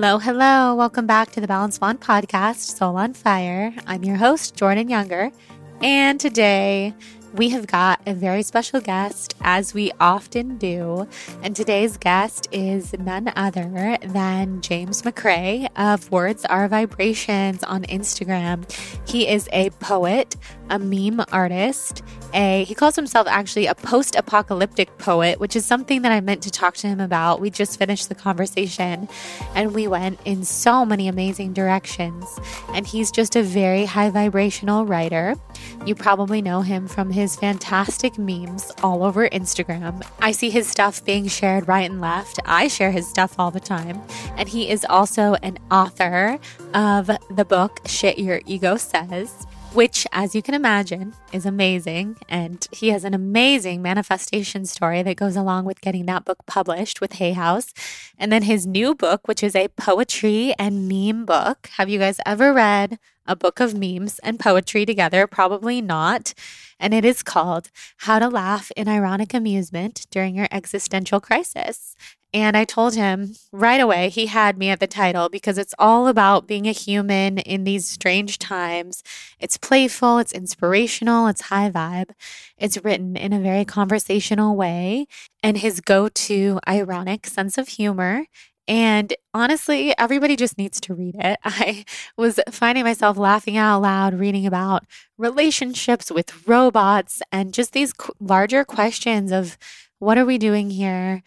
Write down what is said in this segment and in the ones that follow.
Hello, hello. Welcome back to the Balance Blonde podcast, Soul on Fire. I'm your host, Jordan Younger. And today we have got a very special guest, as we often do. And today's guest is none other than James McCrae of Words Are Vibrations on Instagram. He is a poet, a meme artist, a he calls himself actually a post-apocalyptic poet, which is something that I meant to talk to him about. We just finished the conversation and we went in so many amazing directions. And he's just a very high vibrational writer. You probably know him from his fantastic memes all over Instagram. I see his stuff being shared right and left. I share his stuff all the time. And he is also an author of the book Shit Your Ego Says which, as you can imagine, is amazing. And he has an amazing manifestation story that goes along with getting that book published with Hay House. And then his new book, which is a poetry and meme book. Have you guys ever read a book of memes and poetry together? Probably not. And it is called How to Laugh in Ironic Amusement During Your Existential Crisis. And I told him right away, he had me at the title because it's all about being a human in these strange times. It's playful, it's inspirational, it's high vibe. It's written in a very conversational way, and his go to ironic sense of humor. And honestly, everybody just needs to read it. I was finding myself laughing out loud reading about relationships with robots and just these larger questions of what are we doing here?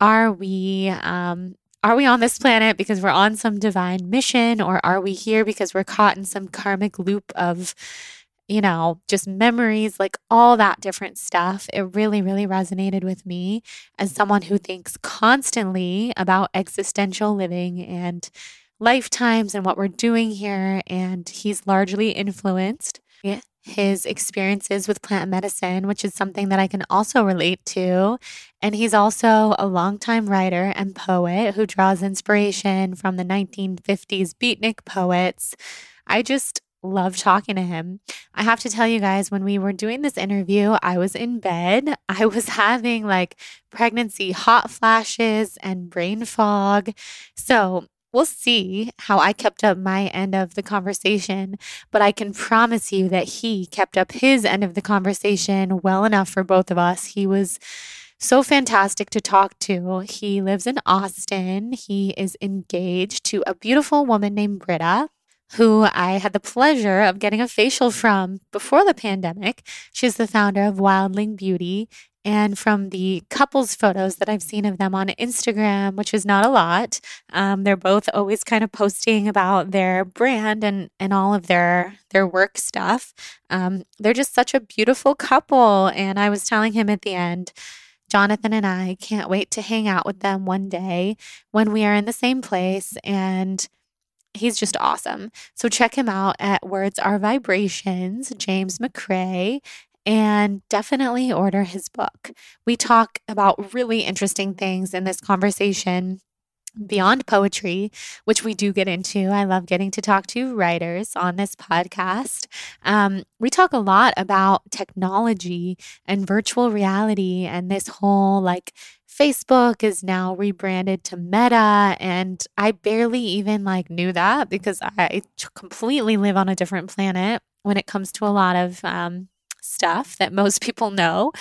Are we um, are we on this planet because we're on some divine mission, or are we here because we're caught in some karmic loop of, you know, just memories, like all that different stuff? It really, really resonated with me as someone who thinks constantly about existential living and lifetimes and what we're doing here. And he's largely influenced his experiences with plant medicine, which is something that I can also relate to. And he's also a longtime writer and poet who draws inspiration from the 1950s beatnik poets. I just love talking to him. I have to tell you guys, when we were doing this interview, I was in bed. I was having like pregnancy hot flashes and brain fog. So We'll see how I kept up my end of the conversation, but I can promise you that he kept up his end of the conversation well enough for both of us. He was so fantastic to talk to. He lives in Austin. He is engaged to a beautiful woman named Britta who I had the pleasure of getting a facial from before the pandemic. She's the founder of Wildling Beauty and from the couples photos that I've seen of them on Instagram, which is not a lot, um, they're both always kind of posting about their brand and and all of their their work stuff. Um, they're just such a beautiful couple, and I was telling him at the end. Jonathan and I can't wait to hang out with them one day when we are in the same place and he's just awesome. So check him out at Words Are Vibrations, James McCrae, and definitely order his book. We talk about really interesting things in this conversation beyond poetry, which we do get into. I love getting to talk to writers on this podcast. Um, we talk a lot about technology and virtual reality and this whole like Facebook is now rebranded to Meta and I barely even like knew that because I completely live on a different planet when it comes to a lot of um, stuff that most people know.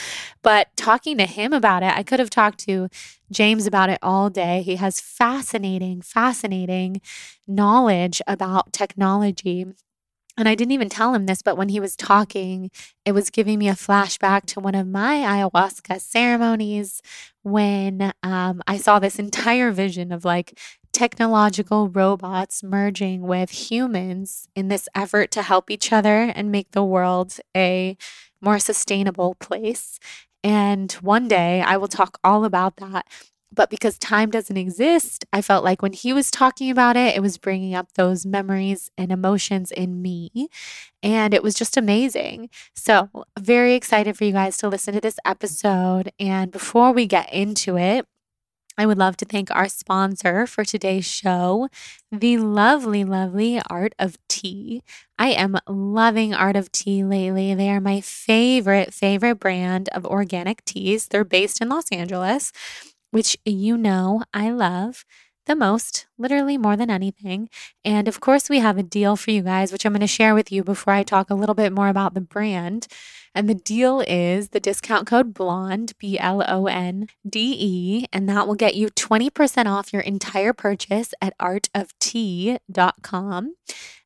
But talking to him about it, I could have talked to James about it all day. He has fascinating, fascinating knowledge about technology. And I didn't even tell him this, but when he was talking, it was giving me a flashback to one of my ayahuasca ceremonies when um, I saw this entire vision of like technological robots merging with humans in this effort to help each other and make the world a more sustainable place. And one day I will talk all about that. But because time doesn't exist, I felt like when he was talking about it, it was bringing up those memories and emotions in me. And it was just amazing. So, very excited for you guys to listen to this episode. And before we get into it, I would love to thank our sponsor for today's show, the lovely, lovely Art of Tea. I am loving Art of Tea lately. They are my favorite, favorite brand of organic teas. They're based in Los Angeles which you know I love the most, literally more than anything. And of course, we have a deal for you guys, which I'm going to share with you before I talk a little bit more about the brand. And the deal is the discount code BLONDE, B L O N D E, and that will get you 20% off your entire purchase at artoftea.com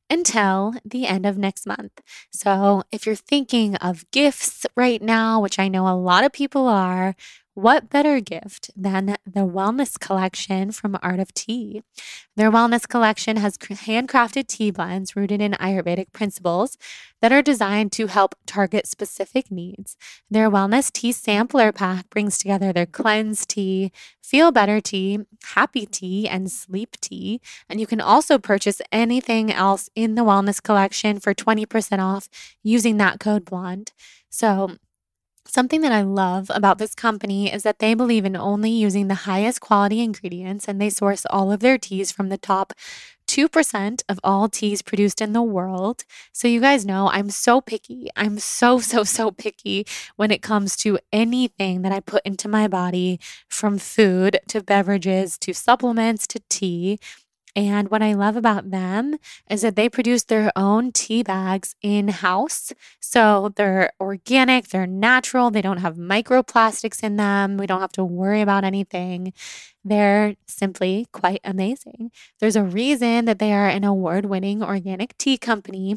until the end of next month. So, if you're thinking of gifts right now, which I know a lot of people are, what better gift than the Wellness Collection from Art of Tea? Their Wellness Collection has handcrafted tea blends rooted in Ayurvedic principles that are designed to help target specific needs. Their Wellness Tea Sampler Pack brings together their cleanse tea, feel better tea, happy tea, and sleep tea. And you can also purchase anything else in the Wellness Collection for 20% off using that code BLONDE. So, Something that I love about this company is that they believe in only using the highest quality ingredients and they source all of their teas from the top 2% of all teas produced in the world. So, you guys know I'm so picky. I'm so, so, so picky when it comes to anything that I put into my body from food to beverages to supplements to tea. And what I love about them is that they produce their own tea bags in house. So they're organic, they're natural, they don't have microplastics in them. We don't have to worry about anything. They're simply quite amazing. There's a reason that they are an award winning organic tea company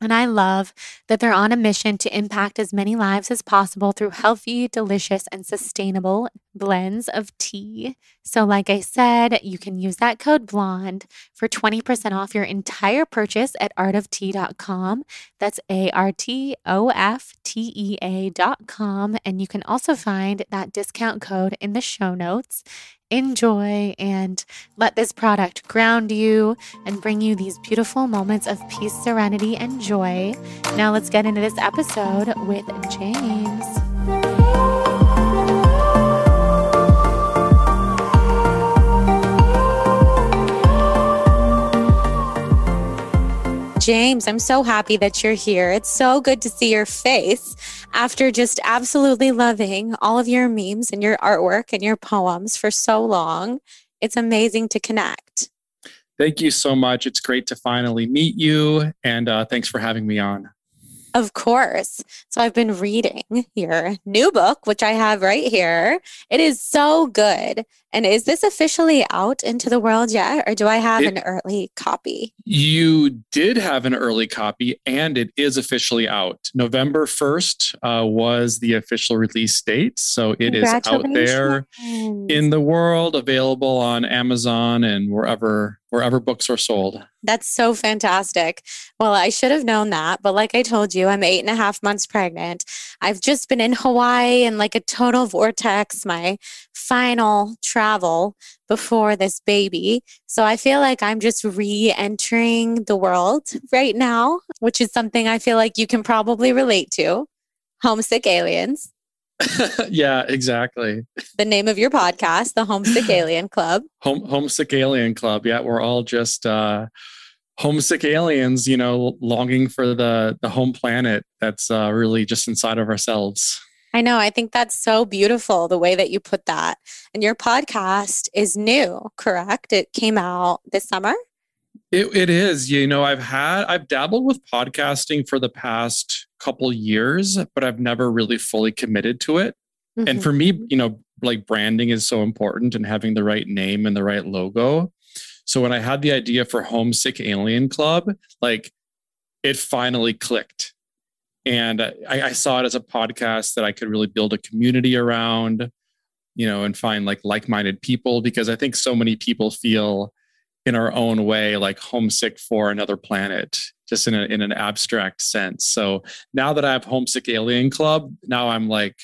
and I love that they're on a mission to impact as many lives as possible through healthy, delicious, and sustainable blends of tea. So, like I said, you can use that code BLONDE for 20% off your entire purchase at artoftea.com. That's A R T O F T E A.com. And you can also find that discount code in the show notes enjoy and let this product ground you and bring you these beautiful moments of peace, serenity, and joy. Now, let's get into this episode with James. James, I'm so happy that you're here. It's so good to see your face after just absolutely loving all of your memes and your artwork and your poems for so long. It's amazing to connect. Thank you so much. It's great to finally meet you. And uh, thanks for having me on. Of course. So I've been reading your new book, which I have right here. It is so good. And is this officially out into the world yet, or do I have it, an early copy? You did have an early copy, and it is officially out. November 1st uh, was the official release date. So it is out there in the world, available on Amazon and wherever wherever books are sold. That's so fantastic. Well, I should have known that. But like I told you, I'm eight and a half months pregnant. I've just been in Hawaii and like a total vortex, my final travel before this baby. So I feel like I'm just re entering the world right now, which is something I feel like you can probably relate to. Homesick aliens. yeah, exactly. The name of your podcast, the Homesick Alien Club. Home, Homesick Alien Club. Yeah, we're all just uh, homesick aliens, you know, longing for the the home planet that's uh, really just inside of ourselves. I know. I think that's so beautiful the way that you put that. And your podcast is new, correct? It came out this summer. It, it is. You know, I've had, I've dabbled with podcasting for the past couple years, but I've never really fully committed to it. Mm-hmm. And for me, you know, like branding is so important and having the right name and the right logo. So when I had the idea for Homesick Alien Club, like it finally clicked. And I, I saw it as a podcast that I could really build a community around, you know, and find like like minded people because I think so many people feel in our own way like homesick for another planet just in, a, in an abstract sense. So now that i have homesick alien club now i'm like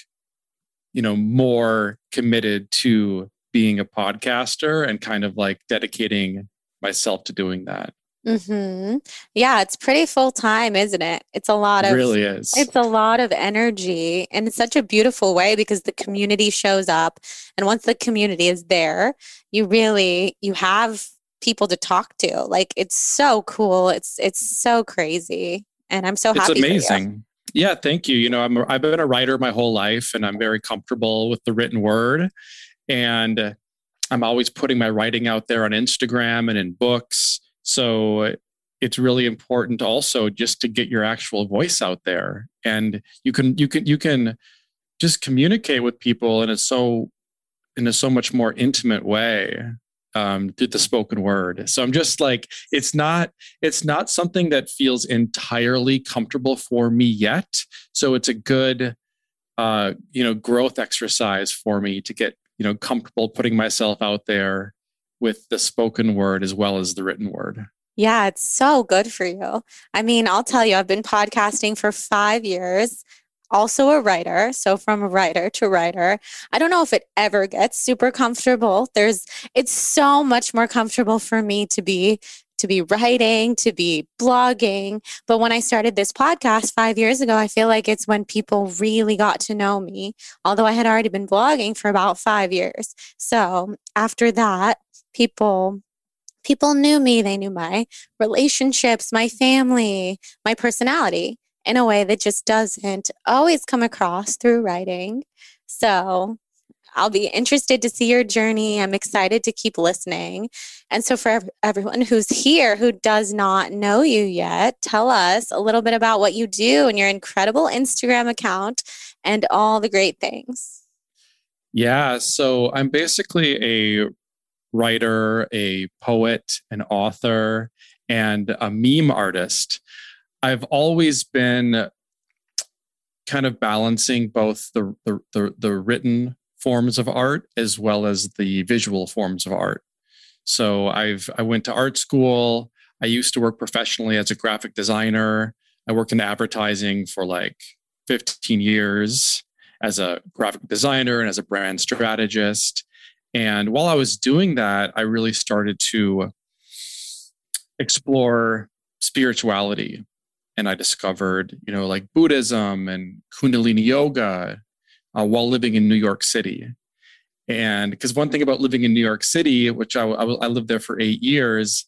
you know more committed to being a podcaster and kind of like dedicating myself to doing that hmm Yeah, it's pretty full time, isn't it? It's a lot of it really is. It's a lot of energy, and it's such a beautiful way because the community shows up, and once the community is there, you really you have people to talk to. Like it's so cool. It's it's so crazy, and I'm so happy. It's amazing. Yeah, thank you. You know, I'm a, I've been a writer my whole life, and I'm very comfortable with the written word, and I'm always putting my writing out there on Instagram and in books. So it's really important also just to get your actual voice out there, and you can you can you can just communicate with people in a so in a so much more intimate way um, through the spoken word. So I'm just like, it's not, it's not something that feels entirely comfortable for me yet. So it's a good, uh, you know, growth exercise for me to get, you know, comfortable putting myself out there with the spoken word as well as the written word. Yeah, it's so good for you. I mean, I'll tell you, I've been podcasting for five years also a writer. So from a writer to writer, I don't know if it ever gets super comfortable. There's, it's so much more comfortable for me to be to be writing, to be blogging. But when I started this podcast five years ago, I feel like it's when people really got to know me, although I had already been blogging for about five years. So after that, people people knew me they knew my relationships my family my personality in a way that just doesn't always come across through writing. So I'll be interested to see your journey. I'm excited to keep listening. And so, for everyone who's here who does not know you yet, tell us a little bit about what you do and your incredible Instagram account and all the great things. Yeah. So, I'm basically a writer, a poet, an author, and a meme artist. I've always been kind of balancing both the, the, the, the written forms of art as well as the visual forms of art. So I've I went to art school. I used to work professionally as a graphic designer. I worked in advertising for like 15 years as a graphic designer and as a brand strategist. And while I was doing that, I really started to explore spirituality and I discovered, you know, like Buddhism and Kundalini yoga uh, while living in New York City. And because one thing about living in New York City, which I, I, I lived there for eight years,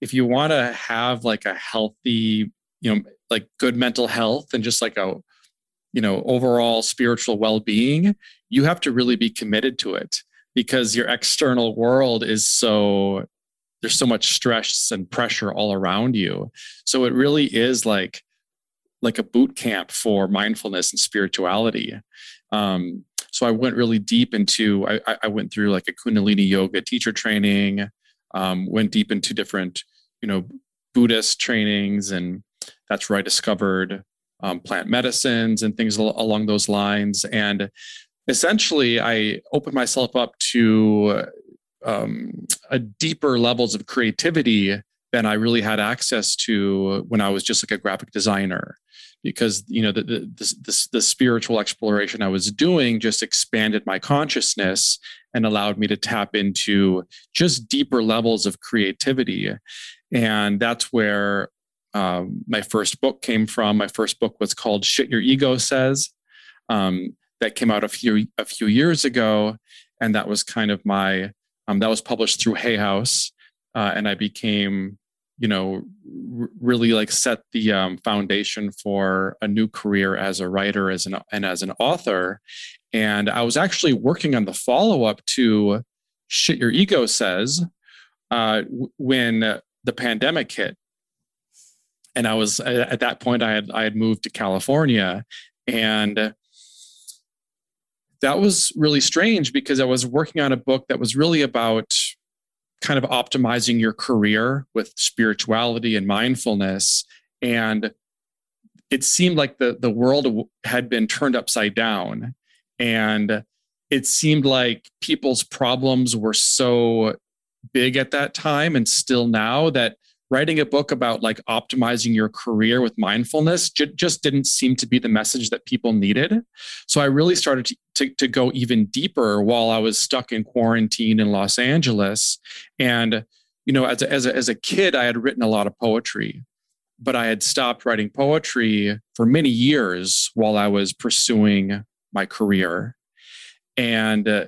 if you want to have like a healthy, you know, like good mental health and just like a, you know, overall spiritual well being, you have to really be committed to it because your external world is so there's so much stress and pressure all around you. So it really is like like a boot camp for mindfulness and spirituality. Um, so i went really deep into I, I went through like a kundalini yoga teacher training um, went deep into different you know buddhist trainings and that's where i discovered um, plant medicines and things along those lines. And essentially i opened myself up to um, a deeper levels of creativity than I really had access to when I was just like a graphic designer. Because you know the the, the, the spiritual exploration I was doing just expanded my consciousness and allowed me to tap into just deeper levels of creativity, and that's where um, my first book came from. My first book was called "Shit Your Ego Says," um, that came out a few a few years ago, and that was kind of my um, that was published through Hay House, uh, and I became, you know, r- really like set the um, foundation for a new career as a writer, as an and as an author. And I was actually working on the follow up to "Shit Your Ego Says" uh, when the pandemic hit, and I was at that point I had I had moved to California, and that was really strange because I was working on a book that was really about kind of optimizing your career with spirituality and mindfulness. And it seemed like the the world had been turned upside down. And it seemed like people's problems were so big at that time and still now that writing a book about like optimizing your career with mindfulness just didn't seem to be the message that people needed. So i really started to, to, to, go even deeper while i was stuck in quarantine in los angeles. And you know as a, as a, as a kid i had written a lot of poetry but i had stopped writing poetry for many years while i was pursuing my career. And uh,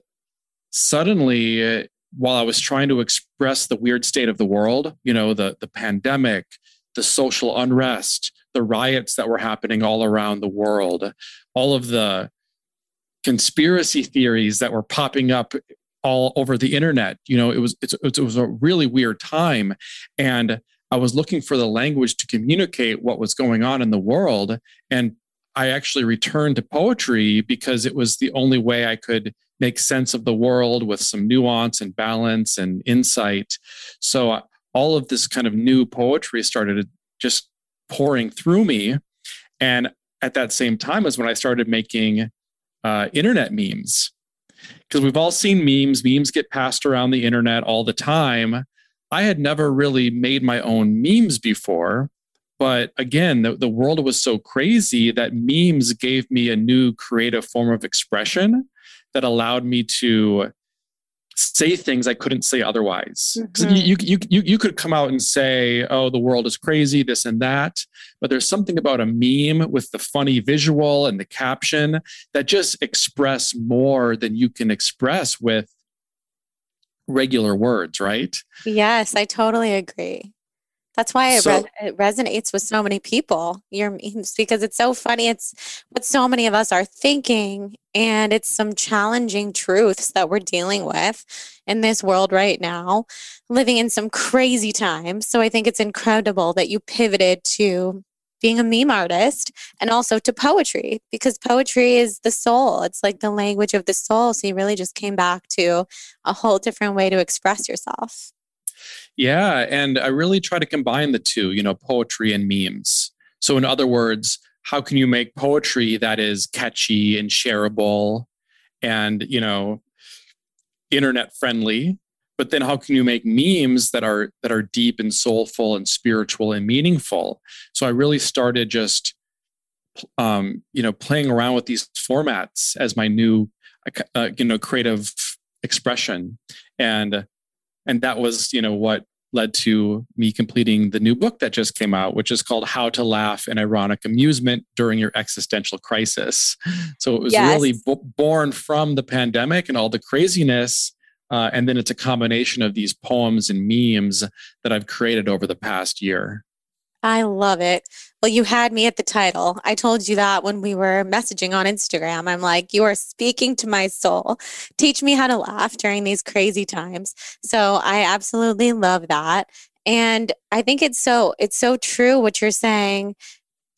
suddenly while I was trying to express the weird state of the world, you know, the, the pandemic, the social unrest, the riots that were happening all around the world, all of the conspiracy theories that were popping up all over the internet. You know, it was it was a really weird time, and I was looking for the language to communicate what was going on in the world. And I actually returned to poetry because it was the only way I could make sense of the world with some nuance and balance and insight. So uh, all of this kind of new poetry started just pouring through me. And at that same time as when I started making uh, internet memes. Because we've all seen memes, memes get passed around the internet all the time. I had never really made my own memes before. But again, the, the world was so crazy that memes gave me a new creative form of expression that allowed me to say things I couldn't say otherwise. mm-hmm. you, you, you, you could come out and say, oh, the world is crazy, this and that. But there's something about a meme with the funny visual and the caption that just express more than you can express with regular words, right? Yes, I totally agree. That's why it, so, it, resonates with so many people. Your memes because it's so funny. It's what so many of us are thinking, and it's some challenging truths that we're dealing with in this world right now, living in some crazy times. So I think it's incredible that you pivoted to being a meme artist and also to poetry because poetry is the soul. It's like the language of the soul. So you really just came back to a whole different way to express yourself. Yeah. And I really try to combine the two, you know, poetry and memes. So, in other words, how can you make poetry that is catchy and shareable and, you know, internet friendly? But then how can you make memes that are that are deep and soulful and spiritual and meaningful? So I really started just um, you know, playing around with these formats as my new, uh, you know, creative expression, and and that was, you know, what led to me completing the new book that just came out, which is called How to Laugh in Ironic Amusement During Your Existential Crisis. So it was yes. really b- born from the pandemic and all the craziness. Uh, and then it's a combination of these poems and memes that I've created over the past year. I love it. Well, you had me at the title. I told you that when we were messaging on Instagram. I'm like, you are speaking to my soul. Teach me how to laugh during these crazy times. So I absolutely love that. And I think it's so it's so true what you're saying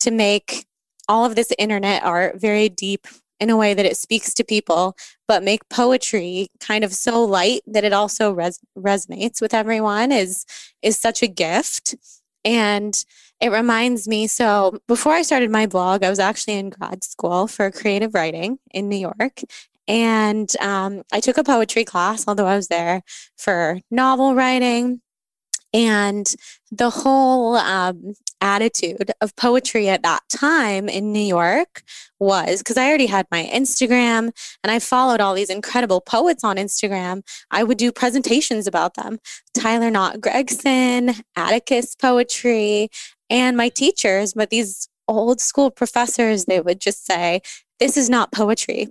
to make all of this internet art very deep in a way that it speaks to people, but make poetry kind of so light that it also res- resonates with everyone is is such a gift. And it reminds me so before I started my blog, I was actually in grad school for creative writing in New York. And um, I took a poetry class, although I was there for novel writing. And the whole um, attitude of poetry at that time in New York was because I already had my Instagram and I followed all these incredible poets on Instagram. I would do presentations about them Tyler Knott Gregson, Atticus Poetry, and my teachers. But these old school professors, they would just say, This is not poetry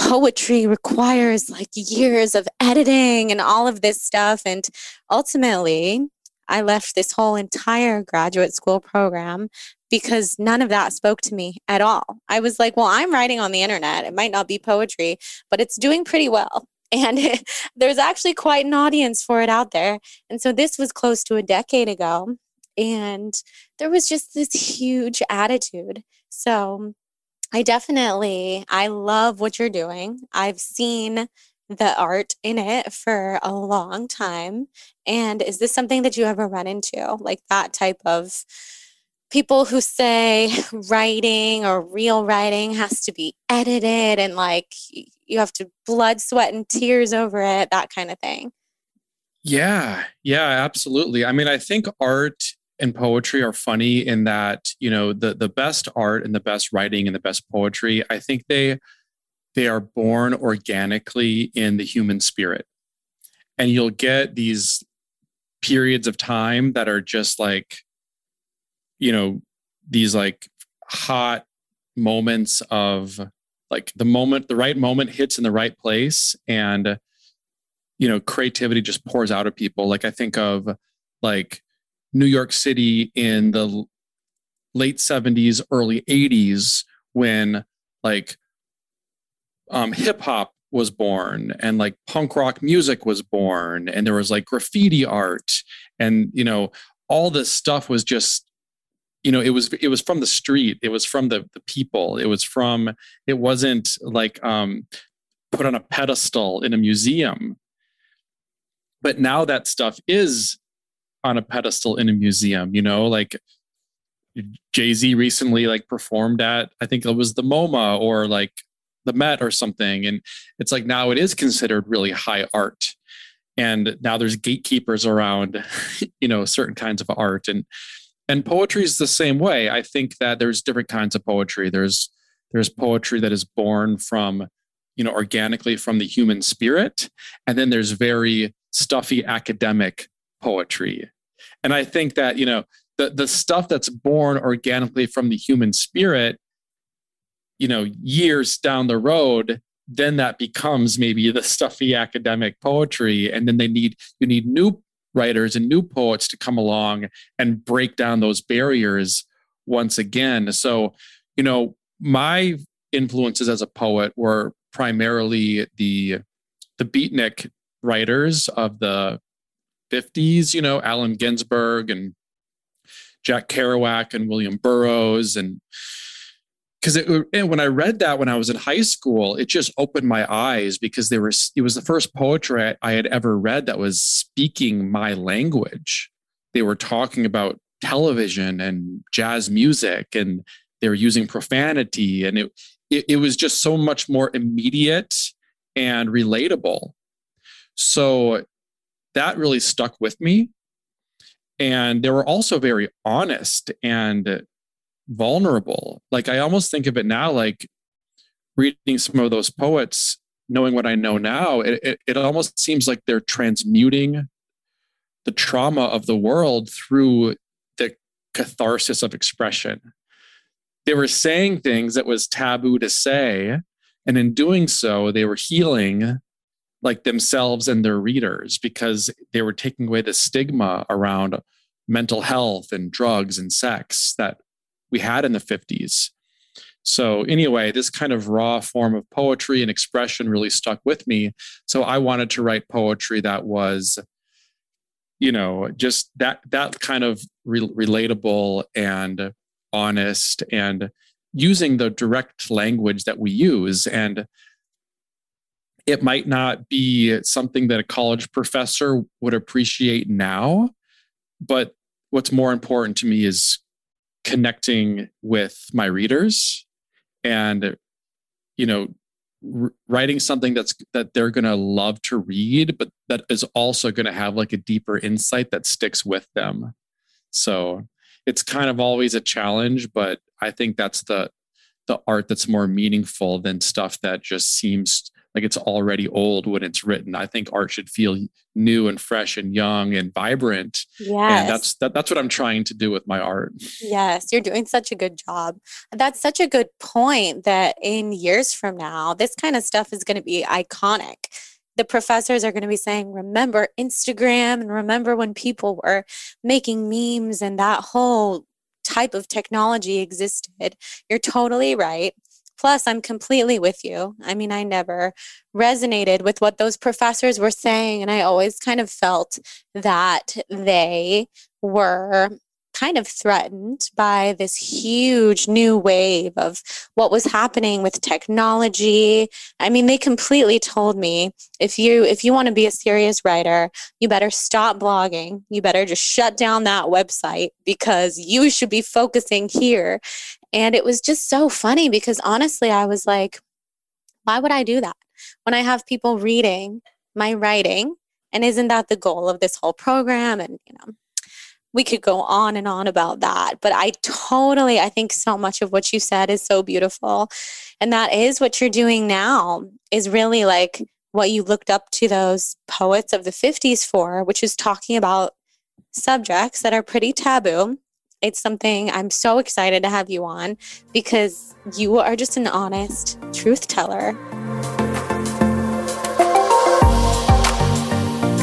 poetry requires like years of editing and all of this stuff. And ultimately, I left this whole entire graduate school program because none of that spoke to me at all. I was like, well, I'm writing on the internet. It might not be poetry, but it's doing pretty well. And there's actually quite an audience for it out there. And so this was close to a decade ago. And there was just this huge attitude. So I definitely, I love what you're doing. I've seen the art in it for a long time. And is this something that you ever run into? Like that type of people who say writing or real writing has to be edited and like you have to blood, sweat, and tears over it, that kind of thing. Yeah, yeah, absolutely. I mean, I think art and poetry are funny in that, you know, the the best art and the best writing and the best poetry, I think they they are born organically in the human spirit. And you'll get these periods of time that are just like you know these like hot moments of like the moment the right moment hits in the right place and you know creativity just pours out of people like i think of like new york city in the late 70s early 80s when like um, hip hop was born and like punk rock music was born and there was like graffiti art and you know all this stuff was just you know it was it was from the street. It was from the the people. It was from it wasn't like um put on a pedestal in a museum. But now that stuff is on a pedestal in a museum you know like jay-z recently like performed at i think it was the moma or like the met or something. And it's like now it is considered really high art. And now there's gatekeepers around you know certain kinds of art. And and poetry is the same way. I think that there's different kinds of poetry. There's there's poetry that is born from you know organically from the human spirit. And then there's very stuffy academic poetry and i think that you know the the stuff that's born organically from the human spirit you know years down the road then that becomes maybe the stuffy academic poetry and then they need you need new writers and new poets to come along and break down those barriers once again. So, you know, my influences as a poet were primarily the the beatnik writers of the 50s, you know, Allen Ginsberg and Jack Kerouac and William Burroughs and because when I read that when I was in high school, it just opened my eyes because there was it was the first poetry I, I had ever read that was speaking my language. They were talking about television and jazz music, and they were using profanity, and it, it, it was just so much more immediate and relatable. So that really stuck with me. And they were also very honest and vulnerable. Like I almost think of it now like reading some of those poets, knowing what I know now, it, it, it almost seems like they're transmuting the trauma of the world through the catharsis of expression. They were saying things that was taboo to say. And in doing so, they were healing like themselves and their readers because they were taking away the stigma around mental health and drugs and sex that we had in the 50s. So, anyway, this kind of raw form of poetry and expression really stuck with me. So, I wanted to write poetry that was, you know, just that that kind of re- relatable and honest and using the direct language that we use and it might not be something that a college professor would appreciate now but what's more important to me is connecting with my readers and you know writing something that's that they're going to love to read but that is also going to have like a deeper insight that sticks with them. So it's kind of always a challenge but i think that's the the art that's more meaningful than stuff that just seems like it's already old when it's written. I think art should feel new and fresh and young and vibrant. Yes. And that's that, that's what I'm trying to do with my art. Yes, you're doing such a good job. That's such a good point that in years from now, this kind of stuff is going to be iconic. The professors are going to be saying, remember Instagram and remember when people were making memes and that whole type of technology existed. You're totally right. Plus, I'm completely with you. I mean, I never resonated with what those professors were saying. And I always kind of felt that they were kind of threatened by this huge new wave of what was happening with technology. I mean, they completely told me if you if you want to be a serious writer, you better stop blogging. You better just shut down that website because you should be focusing here. And it was just so funny because honestly, I was like, why would I do that? When I have people reading my writing, and isn't that the goal of this whole program? And, you know, we could go on and on about that. But I totally, I think so much of what you said is so beautiful. And that is what you're doing now, is really like what you looked up to those poets of the 50s for, which is talking about subjects that are pretty taboo. It's something I'm so excited to have you on because you are just an honest truth teller.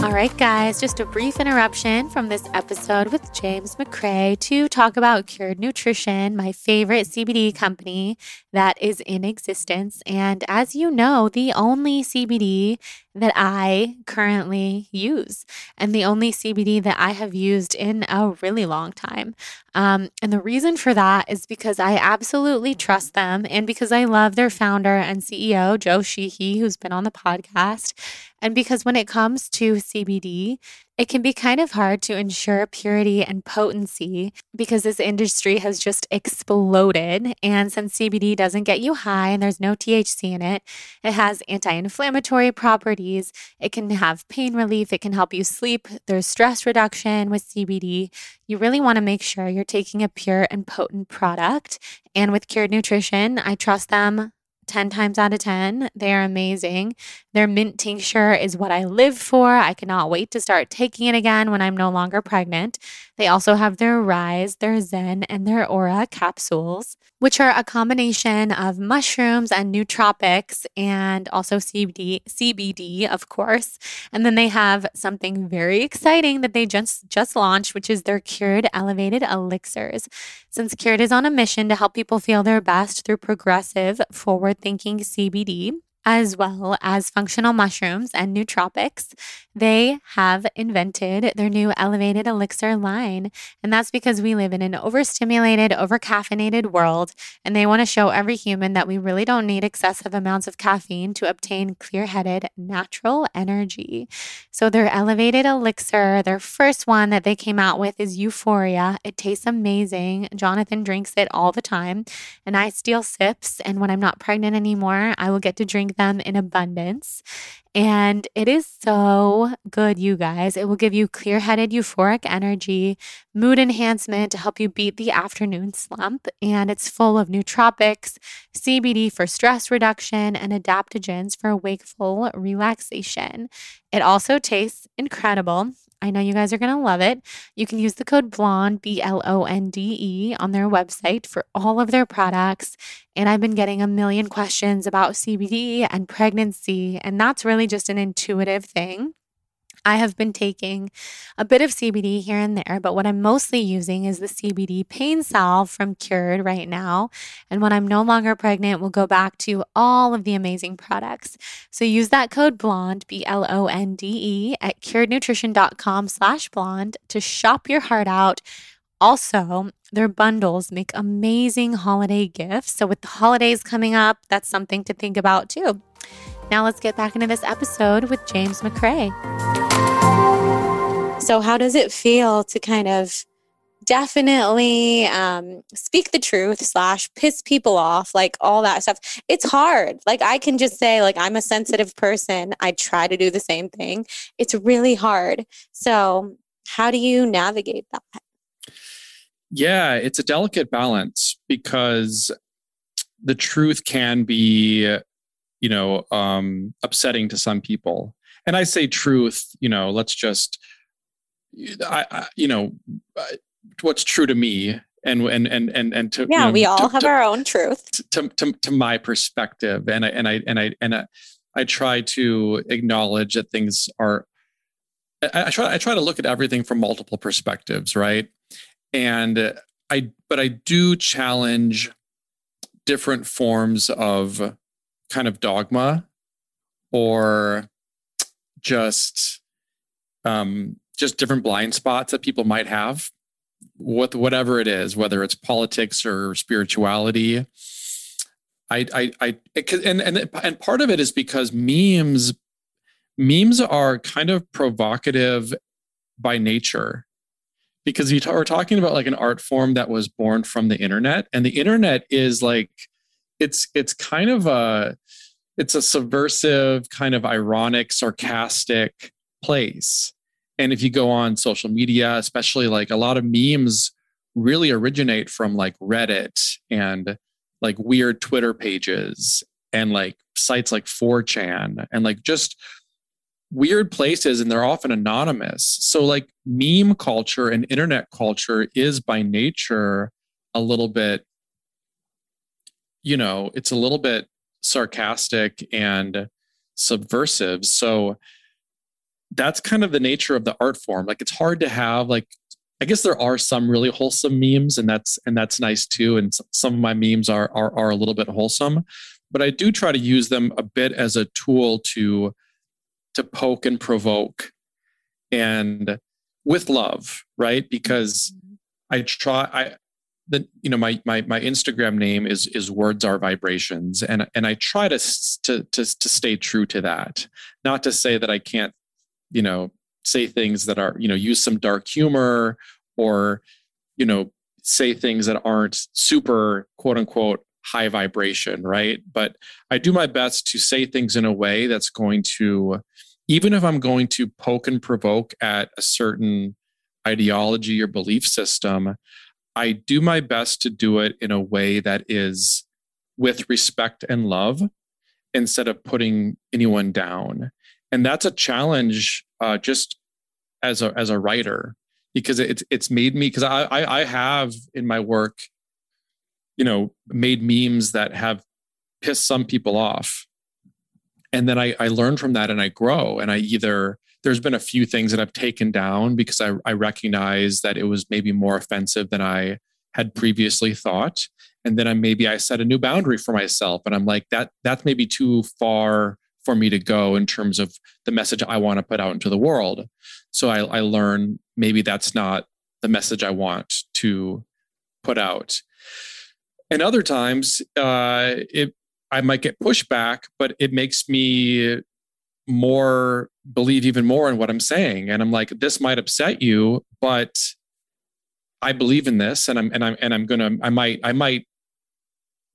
All right, guys, just a brief interruption from this episode with James McCrae to talk about Cured Nutrition, my favorite CBD company that is in existence. And as you know, the only CBD that I currently use, and the only CBD that I have used in a really long time. Um, and the reason for that is because I absolutely trust them and because I love their founder and CEO, Joe Sheehey, who's been on the podcast. And because when it comes to CBD, it can be kind of hard to ensure purity and potency because this industry has just exploded. And since CBD doesn't get you high and there's no THC in it, it has anti inflammatory properties. It can have pain relief. It can help you sleep. There's stress reduction with CBD. You really want to make sure you're taking a pure and potent product. And with Cured Nutrition, I trust them 10 times out of 10. They are amazing. Their mint tincture is what I live for. I cannot wait to start taking it again when I'm no longer pregnant. They also have their Rise, their Zen, and their Aura capsules, which are a combination of mushrooms and nootropics and also CBD, CBD, of course. And then they have something very exciting that they just just launched, which is their Cured Elevated Elixirs. Since Cured is on a mission to help people feel their best through progressive, forward thinking CBD, as well as functional mushrooms and nootropics, they have invented their new elevated elixir line. And that's because we live in an overstimulated, overcaffeinated world. And they want to show every human that we really don't need excessive amounts of caffeine to obtain clear headed, natural energy. So, their elevated elixir, their first one that they came out with is Euphoria. It tastes amazing. Jonathan drinks it all the time. And I steal sips. And when I'm not pregnant anymore, I will get to drink them in abundance. And it is so good, you guys. It will give you clear headed, euphoric energy, mood enhancement to help you beat the afternoon slump. And it's full of nootropics, CBD for stress reduction, and adaptogens for wakeful relaxation. It also tastes incredible. I know you guys are going to love it. You can use the code BLONDE, B L O N D E, on their website for all of their products. And I've been getting a million questions about CBD and pregnancy. And that's really just an intuitive thing. I have been taking a bit of CBD here and there, but what I'm mostly using is the CBD pain salve from Cured right now. And when I'm no longer pregnant, we'll go back to all of the amazing products. So use that code BLONDE, B L O N D E, at curednutrition.com slash blonde to shop your heart out. Also, their bundles make amazing holiday gifts. So, with the holidays coming up, that's something to think about too. Now, let's get back into this episode with James McCrae. So, how does it feel to kind of definitely um, speak the truth slash piss people off like all that stuff? It's hard. Like i can just say like i'm a sensitive person. I try to do the same thing. It's really hard. So how do you navigate that? Yeah it's a delicate balance because the truth can be you know um upsetting to some people. And i say truth you know let's just I, I you know what's true to me and and and and and to yeah you know, we all to, have to, our own truth. to, to to my perspective. And i and i and i and I, I try to acknowledge that things are I, I try i try to look at everything from multiple perspectives right? And i but i do challenge different forms of kind of dogma or just um, just different blind spots that people might have what whatever it is, whether it's politics or spirituality. I I I and and and part of it is because memes memes are kind of provocative by nature because we are talking about like an art form that was born from the internet and the internet is like it's it's kind of a it's a subversive kind of ironic sarcastic place and if you go on social media especially like a lot of memes really originate from like reddit and like weird twitter pages and like sites like 4chan and like just weird places and they're often anonymous. So, like, meme culture and internet culture is by nature a little bit, you know, it's a little bit sarcastic and subversive. So, that's kind of the nature of the art form. Like, it's hard to have, like, I guess there are some really wholesome memes, and that's and that's nice too. And some of my memes are are, are a little bit wholesome, but I do try to use them a bit as a tool to to poke and provoke and with love, right? Because mm-hmm. I try I the you know my my my Instagram name is is words are vibrations and and I try to to to to stay true to that. Not to say that I can't you know say things that are you know use some dark humor or you know say things that aren't super quote unquote high vibration, right? But I do my best to say things in a way that's going to even if I'm going to poke and provoke at a certain ideology or belief system, I do my best to do it in a way that is with respect and love instead of putting anyone down. And that's a challenge uh, just as a as a writer because it's it's made me because I, I I have in my work, you know, made memes that have pissed some people off and then I, I learn from that and I grow. And I either there's been a few things that I've taken down because I, I recognize that it was maybe more offensive than I had previously thought. And then I maybe I set a new boundary for myself. And I'm like, that that's maybe too far for me to go in terms of the message I want to put out into the world. So I, I learn maybe that's not the message I want to put out. And other times, uh, it I might get pushback, but it makes me more believe even more in what I'm saying. And I'm like, this might upset you, but I believe in this and I'm and I'm and I'm gonna I might I might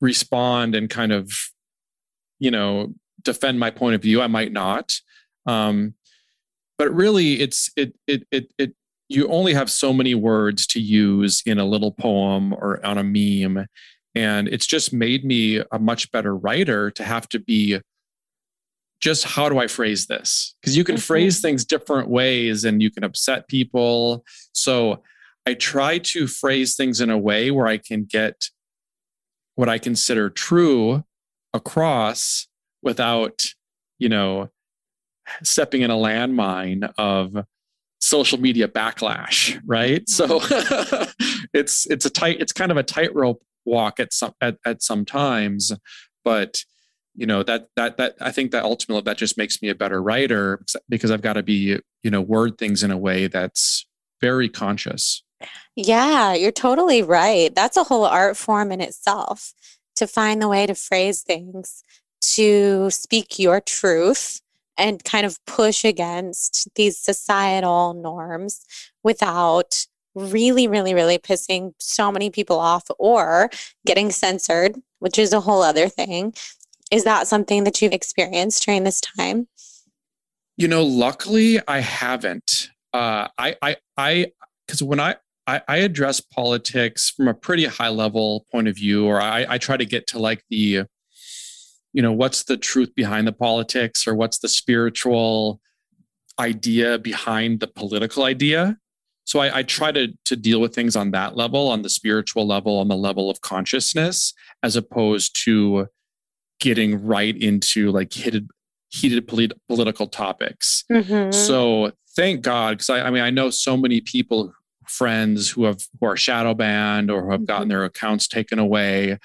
respond and kind of, you know, defend my point of view. I might not. Um, but really it's it it it it you only have so many words to use in a little poem or on a meme and it's just made me a much better writer to have to be just how do I phrase this? Because you can mm-hmm. phrase things different ways and you can upset people. So I try to phrase things in a way where I can get what I consider true across without, you know, stepping in a landmine of social media backlash, right? Mm-hmm. So it's it's a tight it's kind of a tightrope walk at some at, at some times but you know that that that i think that ultimately that just makes me a better writer because i've got to be you know word things in a way that's very conscious yeah you're totally right that's a whole art form in itself to find the way to phrase things to speak your truth and kind of push against these societal norms without really, really, really pissing so many people off or getting censored, which is a whole other thing. Is that something that you've experienced during this time? You know, luckily I haven't. Uh, I, I, I, because when I, I, I, address politics from a pretty high level point of view, or I, I try to get to like the, you know, what's the truth behind the politics, or what's the spiritual idea behind the political idea so I, I, try to to deal with things on that level on the spiritual level on the level of consciousness as opposed to getting right into like heated heated polit- political topics mm-hmm. so thank god because I, I, mean i know so many people friends who have who are shadow banned or who have gotten mm-hmm. their accounts taken away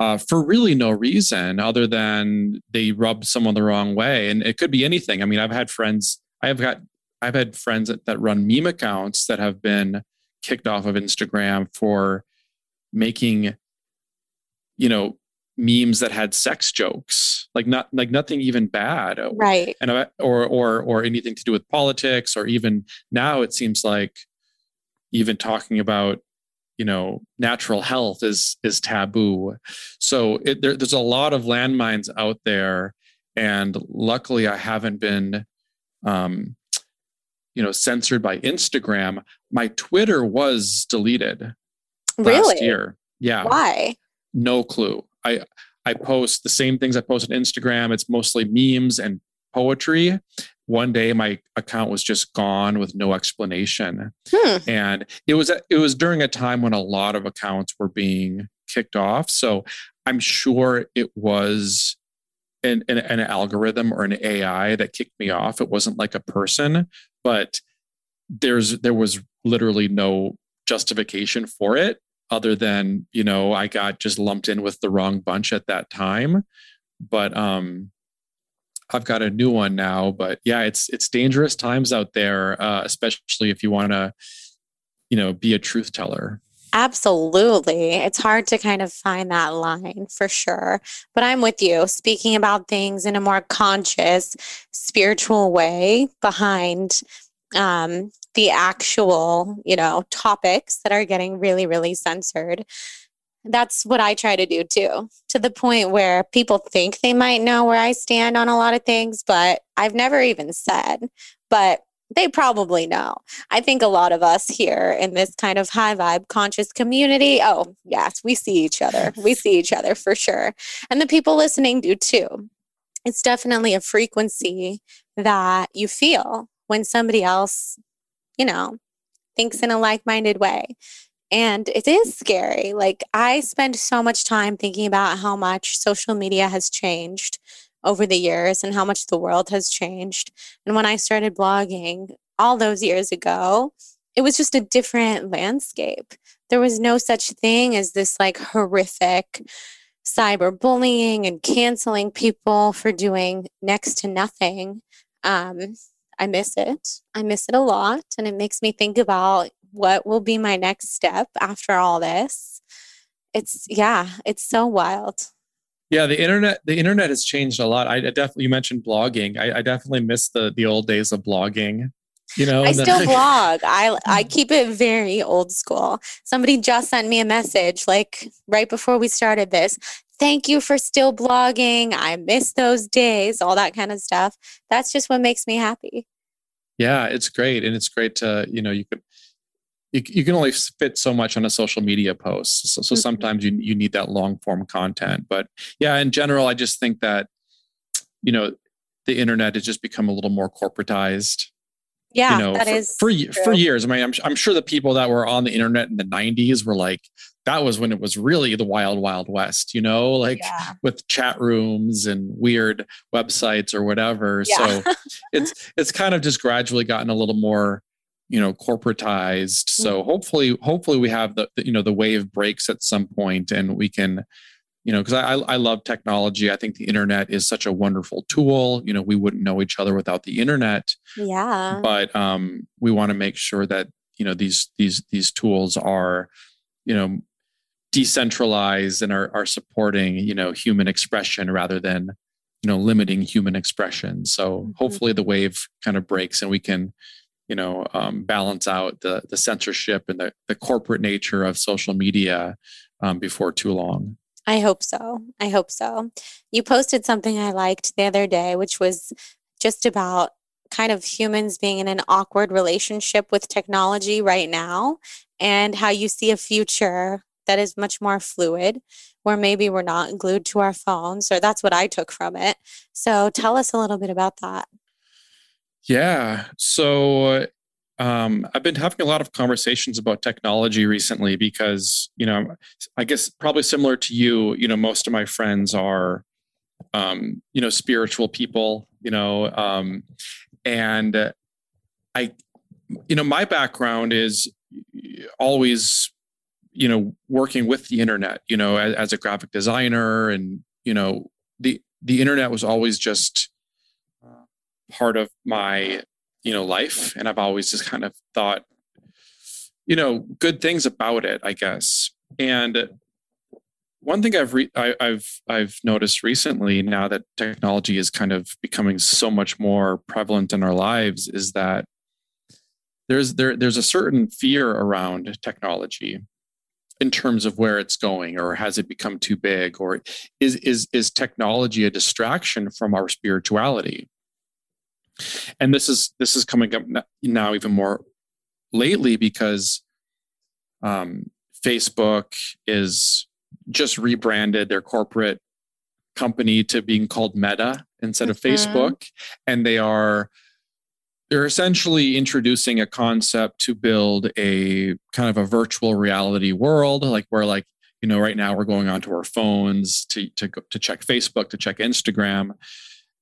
uh, for really no reason other than they rubbed someone the wrong way and it could be anything i mean i've had friends i have got I've had friends that, that run meme accounts that have been kicked off of Instagram for making, you know, memes that had sex jokes, like not like nothing even bad, right? And or or or anything to do with politics, or even now it seems like even talking about you know natural health is is taboo. So it, there, there's a lot of landmines out there and luckily i haven't been um you know censored by instagram. My twitter was deleted really? last year. Yeah. Why? No clue i i post the same things i post on instagram. It's mostly memes and poetry. One day my account was just gone with no explanation. Hmm. and it was it was during a time when a lot of accounts were being kicked off. So i'm sure it was an, an, an, algorithm or an ai that kicked me off. It wasn't like a person but there's there was literally no justification for it other than you know i got just lumped in with the wrong bunch at that time but um I've got a new one now, but yeah, it's it's dangerous times out there, uh, especially if you want to, you know, be a truth teller. Absolutely. It's hard to kind of find that line for sure. But I'm with you, speaking about things in a more conscious, spiritual way behind um, the actual, you know, topics that are getting really, really censored that's what I try to do too, to the point where people think they might know where I stand on a lot of things, but I've never even said, but they probably know. I think a lot of us here in this kind of high vibe conscious community, oh, yes, we see each other. We see each other for sure. And the people listening do too. It's definitely a frequency that you feel when somebody else, you know, thinks in a like minded way. And it is scary. Like, I spend so much time thinking about how much social media has changed over the years and how much the world has changed. And when I started blogging all those years ago, it was just a different landscape. There was no such thing as this like horrific cyberbullying and canceling people for doing next to nothing. Um, I miss it. I miss it a lot. And it makes me think about what will be my next step after all this. It's yeah it's so wild. Yeah the internet the internet has changed a lot. I, definitely you mentioned blogging. I, I, definitely miss the the old days of blogging you know i still blog. I i keep it very old school. Somebody just sent me a message like right before we started this thank you for still blogging i miss those days all that kind of stuff that's just what makes me happy yeah it's great and it's great to you know you could you, you can only fit so much on a social media post. So, so mm-hmm. sometimes you, you need that long form content. But yeah, in general, I just think that, you know, the internet has just become a little more corporatized. Yeah, you know, that for, is for, for, years. I mean, I'm, I'm sure the people that were on the internet in the 90s were like, that was when it was really the wild, wild west, you know, like yeah. with chat rooms and weird websites or whatever. Yeah. So it's it's kind of just gradually gotten a little more you know corporatized so mm-hmm. hopefully hopefully we have the, the, you know the wave breaks at some point and we can you know because I, I love technology i think the internet is such a wonderful tool you know we wouldn't know each other without the internet yeah but um we want to make sure that you know these these these tools are you know decentralized and are, are supporting you know human expression rather than you know limiting human expression. So mm-hmm. hopefully the wave kind of breaks and we can you know um, balance out the the censorship and the, the corporate nature of social media um, before too long. I hope so. I hope so. You posted something i liked the other day which was just about kind of humans being in an awkward relationship with technology right now and how you see a future that is much more fluid where maybe we're not glued to our phones or that's what i took from it so tell us a little bit about that yeah. So um, I've been having a lot of conversations about technology recently because, you know, I guess probably similar to you, you know, most of my friends are, um, you know, spiritual people, you know, um, and I, you know, my background is always, you know, working with the internet, you know, as, as a graphic designer and, you know, the, the internet was always just part of my you know life and i've always just kind of thought you know, good things about it, I guess. And one thing I've re- I, have I've noticed recently, now that technology is kind of becoming so much more prevalent in our lives, is that there's there there's a certain fear around technology in terms of where it's going or has it become too big or is is is technology a distraction from our spirituality and this is this is coming up now even more lately because um, facebook is just rebranded their corporate company to being called meta instead of mm-hmm. facebook and they are they're essentially introducing a concept to build a kind of a virtual reality world like where like you know right now we're going onto our phones to to to check facebook to check instagram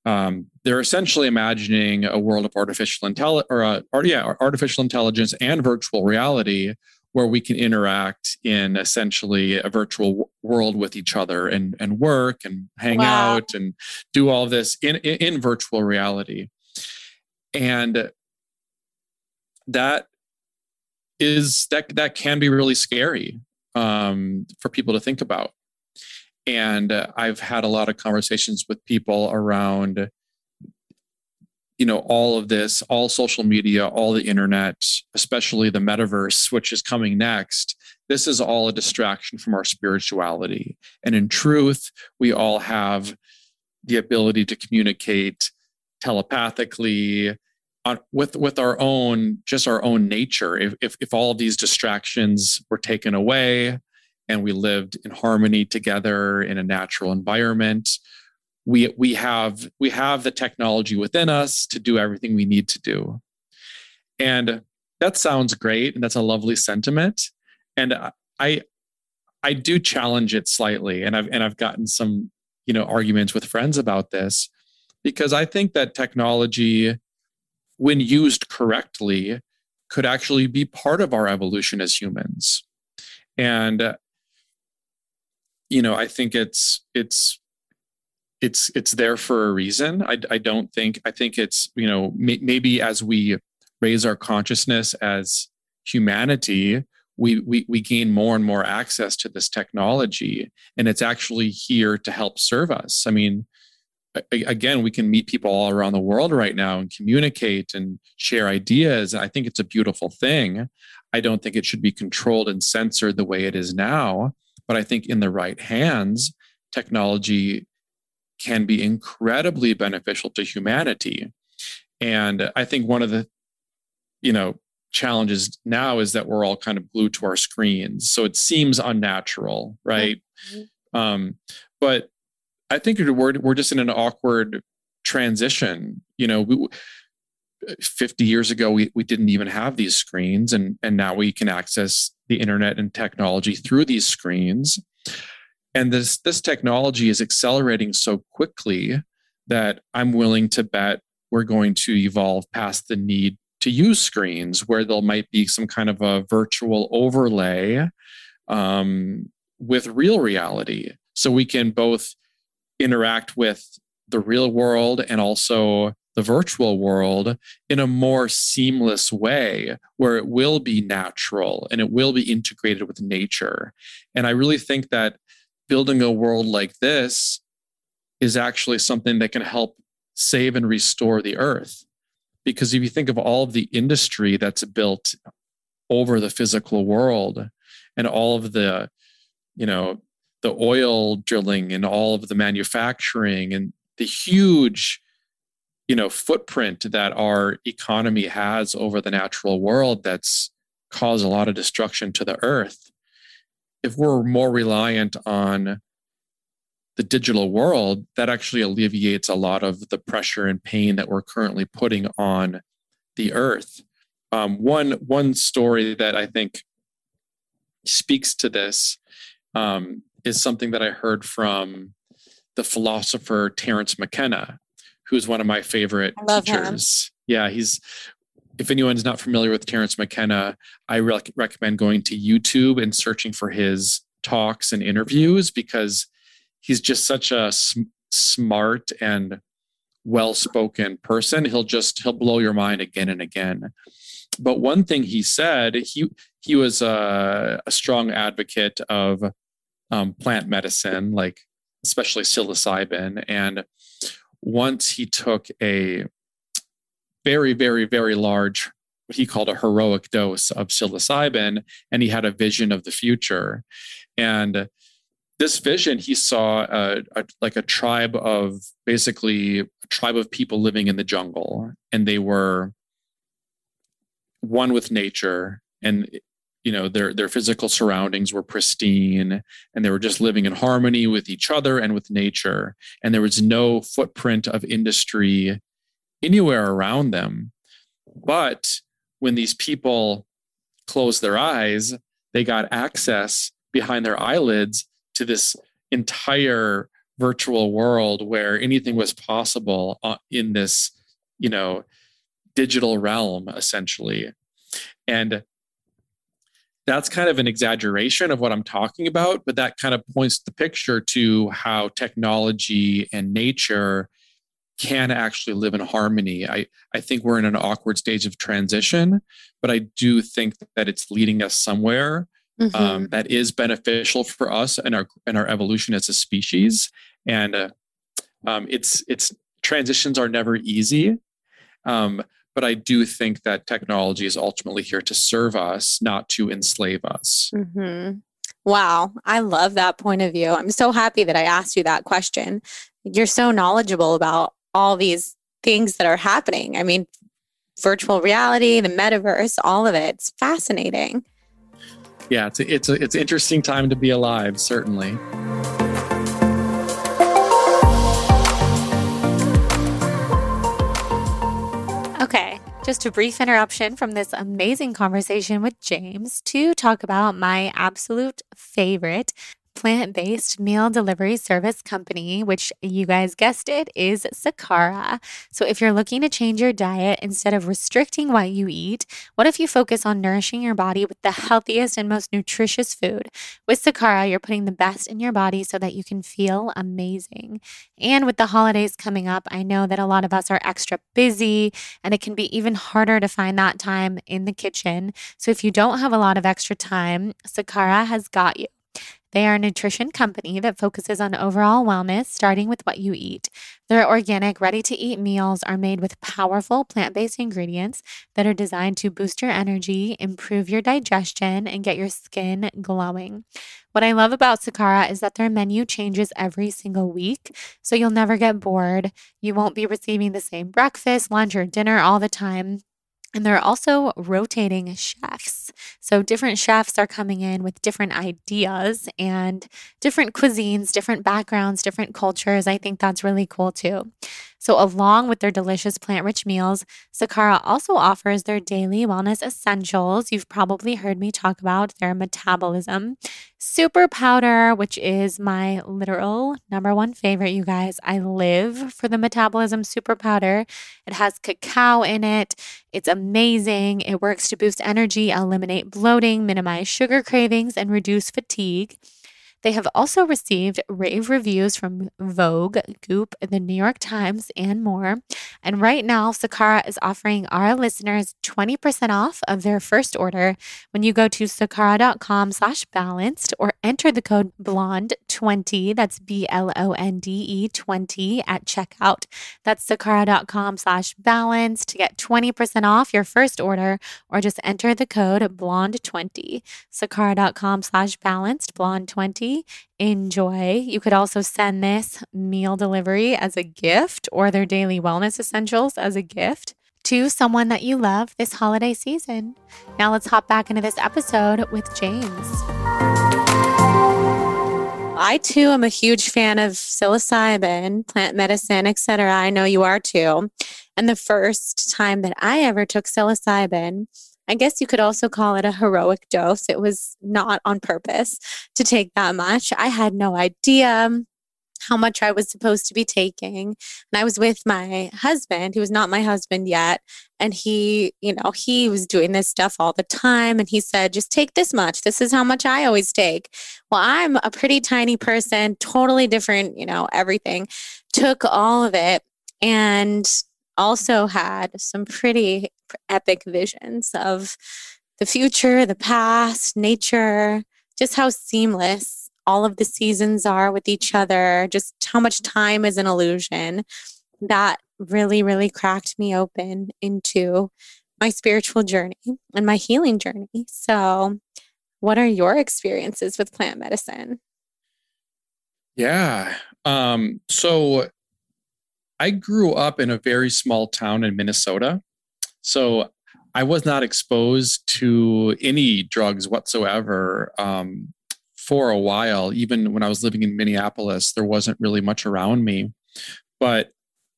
um, they're essentially imagining a world of artificial intelligence or, uh, or yeah artificial intelligence and virtual reality where we can interact in essentially a virtual world with each other and and work and hang wow. out and do all this in, in, in virtual reality and that is that that can be really scary um, for people to think about. And uh, i've had a lot of conversations with people around you know all of this all social media all the internet especially the metaverse which is coming next. This is all a distraction from our spirituality. And in truth we all have the ability to communicate telepathically on, with with our own just our own nature. If, if if all of these distractions were taken away and we lived in harmony together in a natural environment we we have we have the technology within us to do everything we need to do. And that sounds great and that's a lovely sentiment. And i i do challenge it slightly and i've and i've gotten some you know arguments with friends about this because I think that technology, when used correctly, could actually be part of our evolution as humans. And uh, you know, I think it's it's it's it's there for a reason. I, I don't think I think it's you know may, maybe as we raise our consciousness as humanity, we, we we gain more and more access to this technology, and it's actually here to help serve us. I mean, again, we can meet people all around the world right now and communicate and share ideas. I think it's a beautiful thing. I don't think it should be controlled and censored the way it is now. But I think in the right hands, technology can be incredibly beneficial to humanity. And I think one of the, you know, challenges now is that we're all kind of glued to our screens. So it seems unnatural, right? Mm-hmm. Um, but I think we're we're just in an awkward transition. You know, we, 50 years ago we, we didn't even have these screens and and now we can access the internet and technology through these screens and this this technology is accelerating so quickly that i'm willing to bet we're going to evolve past the need to use screens where there might be some kind of a virtual overlay um, with real reality so we can both interact with the real world and also the virtual world in a more seamless way where it will be natural and it will be integrated with nature. And I really think that building a world like this is actually something that can help save and restore the earth. Because if you think of all of the industry that's built over the physical world and all of the, you know, the oil drilling and all of the manufacturing and the huge you know footprint that our economy has over the natural world that's caused a lot of destruction to the earth. If we're more reliant on the digital world that actually alleviates a lot of the pressure and pain that we're currently putting on the earth. Um, one one story that i think speaks to this um, is something that I heard from the philosopher Terence McKenna, who's one of my favorite teachers. Him. Yeah, he's if anyone's not familiar with Terence McKenna, I rec- recommend going to YouTube and searching for his talks and interviews because he's just such a sm- smart and well-spoken person. He'll just he'll blow your mind again and again. But one thing he said, he he was a, a strong advocate of um, plant medicine, like especially psilocybin. And once he took a very, very, very large, what he called a heroic dose of psilocybin, and he had a vision of the future. And this vision, he saw a, a, like a tribe of basically a tribe of people living in the jungle, and they were one with nature and you know their their physical surroundings were pristine and they were just living in harmony with each other and with nature. And there was no footprint of industry anywhere around them. But when these people closed their eyes they got access behind their eyelids to this entire virtual world where anything was possible uh, in this you know digital realm essentially. And that's kind of an exaggeration of what I'm talking about, but that kind of points the picture to how technology and nature can actually live in harmony. I, I think we're in an awkward stage of transition, but I do think that it's leading us somewhere mm-hmm. um, that is beneficial for us and our and our evolution as a species. And uh, um, it's it's transitions are never easy, um, but I do think that technology is ultimately here to serve us, not to enslave us. Mm-hmm. Wow, I love that point of view. I'm so happy that I asked you that question. You're so knowledgeable about all these things that are happening. I mean, virtual reality, the metaverse, all of it. It's fascinating. Yeah, it's a, it's a, it's an interesting time to be alive, certainly. Just a brief interruption from this amazing conversation with James to talk about my absolute favorite plant based meal delivery service company, which you guys guessed it is Sakara. So, if you're looking to change your diet instead of restricting what you eat, what if you focus on nourishing your body with the healthiest and most nutritious food? With Sakara, you're putting the best in your body so that you can feel amazing. And with the holidays coming up, I know that a lot of us are extra busy and it can be even harder to find that time in the kitchen. So, if you don't have a lot of extra time, Sakara has got you. They are a nutrition company that focuses on overall wellness, starting with what you eat. Their organic, ready to eat meals are made with powerful plant based ingredients that are designed to boost your energy, improve your digestion, and get your skin glowing. What I love about Sakara is that their menu changes every single week, so you'll never get bored. You won't be receiving the same breakfast, lunch, or dinner all the time. And they're also rotating chefs. So different chefs are coming in with different ideas and different cuisines, different backgrounds, different cultures. I think that's really cool too. So, along with their delicious plant rich meals, Sakara also offers their daily wellness essentials. You've probably heard me talk about their metabolism. Super powder, which is my literal number one favorite, you guys. I live for the metabolism super powder. It has cacao in it. It's amazing. It works to boost energy, eliminate bloating, minimize sugar cravings, and reduce fatigue. They have also received rave reviews from Vogue, Goop, the New York Times, and more. And right now, Sakara is offering our listeners 20% off of their first order when you go to sakara.com slash balanced or enter the code blonde20, that's B-L-O-N-D-E 20 at checkout. That's sakara.com slash balanced to get 20% off your first order or just enter the code blonde20. Sakara.com slash balanced, blonde20 enjoy. You could also send this meal delivery as a gift or their daily wellness essentials as a gift to someone that you love this holiday season. Now let's hop back into this episode with James. I too am a huge fan of psilocybin, plant medicine, etc. I know you are too. And the first time that I ever took psilocybin, I guess you could also call it a heroic dose. It was not on purpose to take that much. I had no idea how much I was supposed to be taking. And I was with my husband, who was not my husband yet. And he, you know, he was doing this stuff all the time. And he said, just take this much. This is how much I always take. Well, I'm a pretty tiny person, totally different, you know, everything. Took all of it. And also had some pretty epic visions of the future, the past, nature, just how seamless all of the seasons are with each other, just how much time is an illusion. That really, really cracked me open into my spiritual journey and my healing journey. So, what are your experiences with plant medicine? Yeah. Um, so I grew up in a very small town in Minnesota. So I was not exposed to any drugs whatsoever um, for a while. Even when I was living in Minneapolis, there wasn't really much around me. But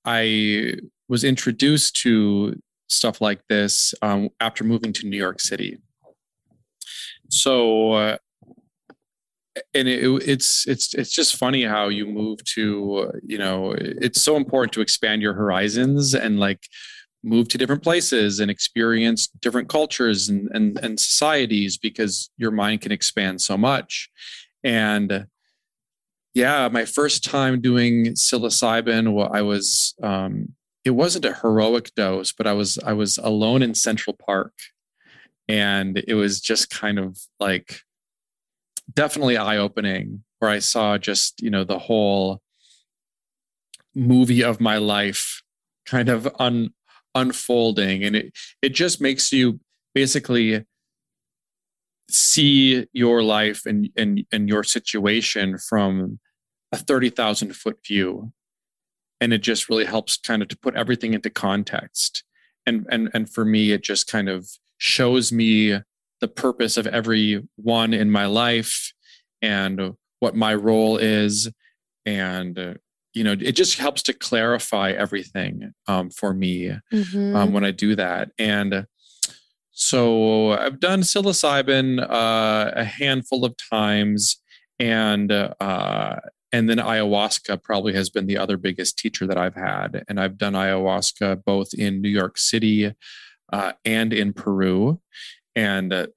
I was introduced to stuff like this um, after moving to New York City. So, uh, and it, it's it's it's just funny how you move to you know it's so important to expand your horizons and like move to different places and experience different cultures and, and, and societies because your mind can expand so much. And yeah, my first time doing psilocybin, well, I was, um, it wasn't a heroic dose, but I was, I was alone in Central Park. And it was just kind of like definitely eye opening where I saw just, you know, the whole movie of my life kind of un, unfolding. And it it just makes you basically see your life and and, and your situation from a 30,000 foot view. And it just really helps kind of to put everything into context. And and and for me it just kind of shows me the purpose of every one in my life and what my role is and uh, you know it just helps to clarify everything um, for me mm-hmm. um, when i do that. And so i've done psilocybin uh, a handful of times and uh, and then ayahuasca probably has been the other biggest teacher that i've had. And i've done ayahuasca both in new york city uh, and in peru. And uh,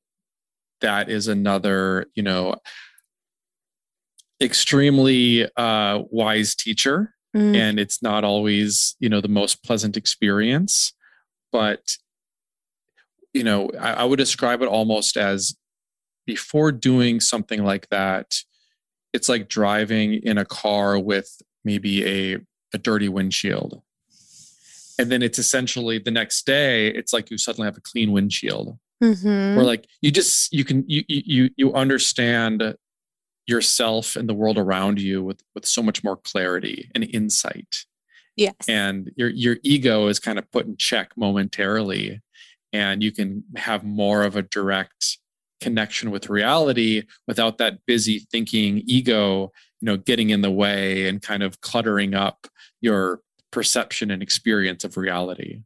that is another you know extremely uh, wise teacher mm. and it's not always you know the most pleasant experience but you know I, I would describe it almost as before doing something like that it's like driving in a car with maybe a, a dirty windshield and then it's essentially the next day it's like you suddenly have a clean windshield mm-hmm. or like you just you can you you you understand yourself and the world around you with with so much more clarity and insight yes and your your ego is kind of put in check momentarily and you can have more of a direct connection with reality without that busy thinking ego you know getting in the way and kind of cluttering up your perception and experience of reality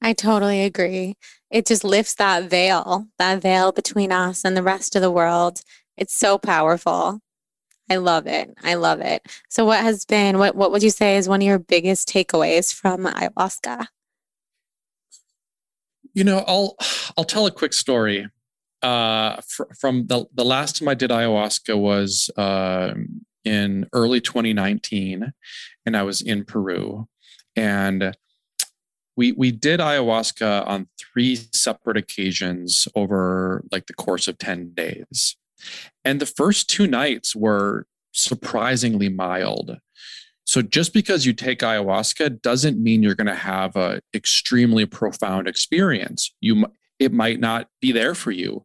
I totally agree. It just lifts that veil, that veil between us and the rest of the world. It's so powerful. I love it. I love it. So what has been what what would you say is one of your biggest takeaways from ayahuasca? You know, I'll I'll tell a quick story. Uh, fr- from the the last time I did ayahuasca was uh, in early 2019, and I was in Peru, and we we did ayahuasca on three separate occasions over like the course of 10 days and the first two nights were surprisingly mild. So just because you take ayahuasca doesn't mean you're going to have an extremely profound experience. You it might not be there for you.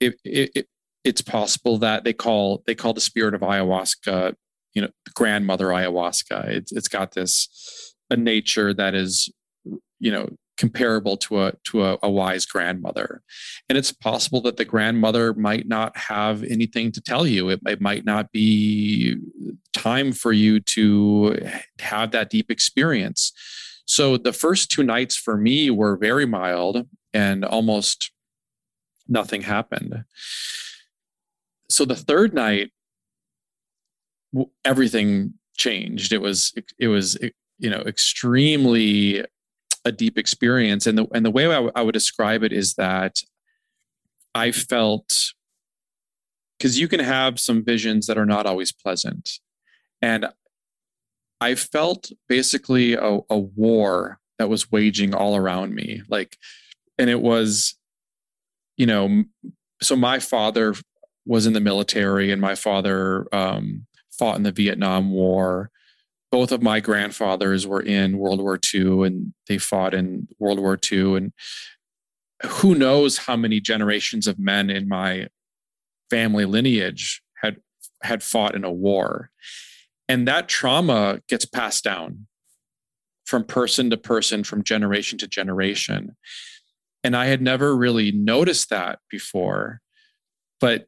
It, it, it, it's possible that they call they call the spirit of ayahuasca, you know, grandmother ayahuasca. It's it's got this a nature that is, you know, comparable to a to a, a, wise grandmother. And it's possible that the grandmother might not have anything to tell you. It, it might not be time for you to have that deep experience. So the first two nights for me were very mild and almost nothing happened. So the third night everything changed. It was it was you know extremely a deep experience. And the and the way I, w- I would describe it is that I felt because you can have some visions that are not always pleasant, and I felt basically a, a war that was waging all around me, like, and it was you know, so my father was in the military and my father um, fought in the Vietnam War. Both of my grandfathers were in World War II and they fought in World War II. And who knows how many generations of men in my family lineage had had fought in a war. And that trauma gets passed down from person to person, from generation to generation. And I had never really noticed that before. But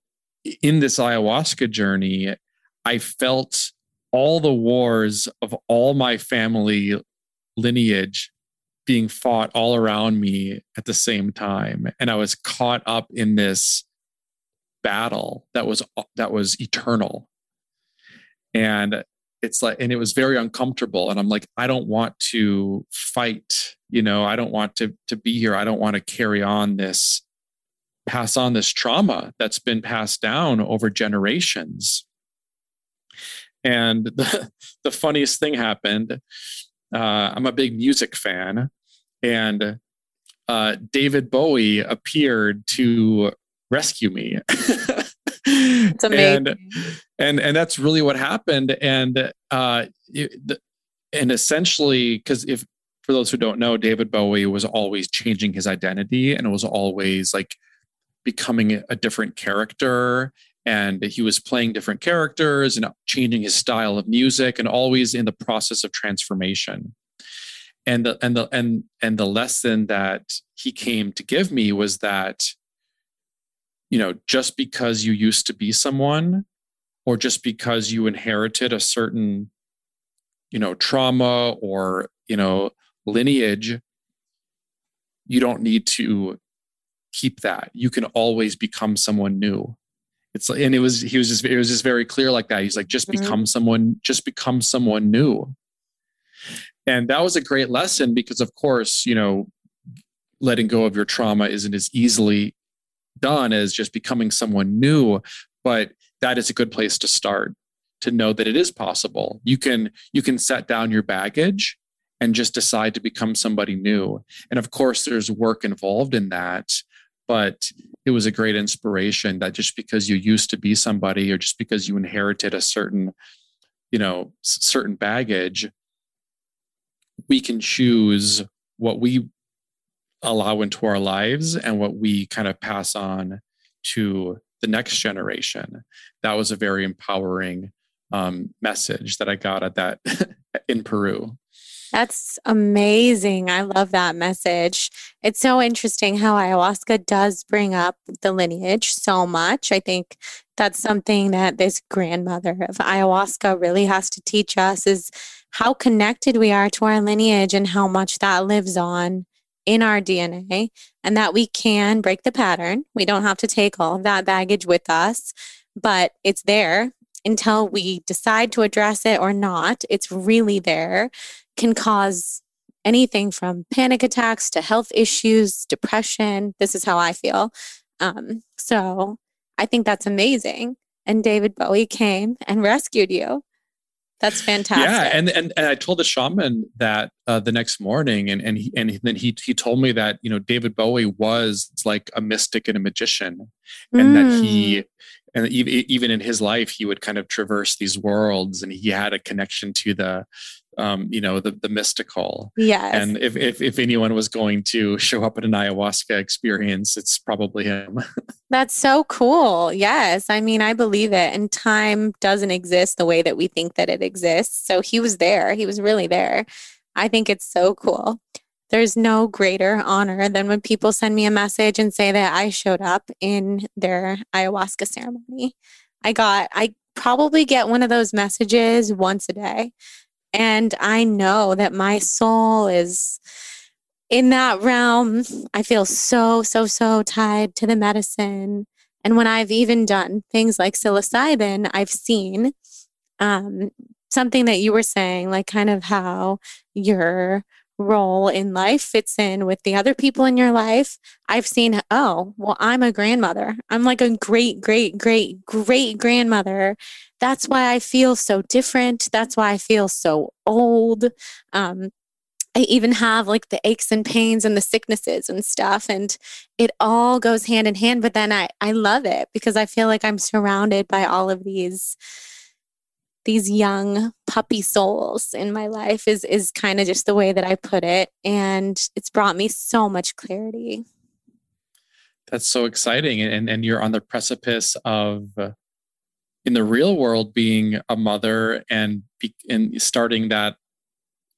in this ayahuasca journey, I felt all the wars of all my family lineage being fought all around me at the same time. And i was caught up in this battle that was that was eternal. And it's like and it was very uncomfortable. And i'm like i don't want to fight you know i don't want to to be here. I don't want to carry on this pass on this trauma that's been passed down over generations and the, the funniest thing happened uh, i'm a big music fan and uh, david bowie appeared to rescue me. It's amazing. and and and that's really what happened. And uh it, and essentially because if for those who don't know david bowie was always changing his identity and it was always like becoming a different character and he was playing different characters and changing his style of music and always in the process of transformation and the and the and and the lesson that he came to give me was that you know, just because you used to be someone or just because you inherited a certain, you know, trauma or, you know, lineage, you don't need to keep that. You can always become someone new. It's like, and it was he was just it was just very clear like that. He's like just mm-hmm. become someone just become someone new. And that was a great lesson because of course, you know, letting go of your trauma isn't as easily done as just becoming someone new but that is a good place to start to know that it is possible you can you can set down your baggage and just decide to become somebody new and of course there's work involved in that but it was a great inspiration that just because you used to be somebody or just because you inherited a certain you know certain baggage we can choose what we allow into our lives and what we kind of pass on to the next generation. That was a very empowering um, message that I got at that in Peru. That's amazing. I love that message. It's so interesting how ayahuasca does bring up the lineage so much. I think that's something that this grandmother of ayahuasca really has to teach us is how connected we are to our lineage and how much that lives on in our DNA and that we can break the pattern. We don't have to take all of that baggage with us, but it's there until we decide to address it or not. It's really there, can cause anything from panic attacks to health issues, depression. This is how I feel. Um, so I think that's amazing. And David Bowie came and rescued you. That's fantastic. Yeah, and and, and I told the shaman that uh, the next morning, and and he, and then he he told me that you know David Bowie was like a mystic and a magician, and mm. that he mm. and even in his life he would kind of traverse these worlds, and he had a connection to the um, you know, the the mystical. Yes. And if, if if anyone was going to show up at an ayahuasca experience, it's probably him. That's so cool. Yes. I mean, I believe it. And time doesn't exist the way that we think that it exists. So he was there. He was really there. I think it's so cool. There's no greater honor than when people send me a message and say that I showed up in their ayahuasca ceremony. I got, I probably get one of those messages once a day. And I know that my soul is in that realm. I feel so, so, so tied to the medicine. And when I've even done things like psilocybin, I've seen um, something that you were saying, like kind of how your role in life fits in with the other people in your life. I've seen, oh, well, I'm a grandmother. I'm like a great, great, great, great grandmother. That's why I feel so different. That's why I feel so old. Um, I even have like the aches and pains and the sicknesses and stuff. And it all goes hand in hand. But then I, I love it because I feel like I'm surrounded by all of these these young puppy souls in my life is is kind of just the way that I put it and it's brought me so much clarity. That's so exciting and and you're on the precipice of in the real world being a mother and be, and starting that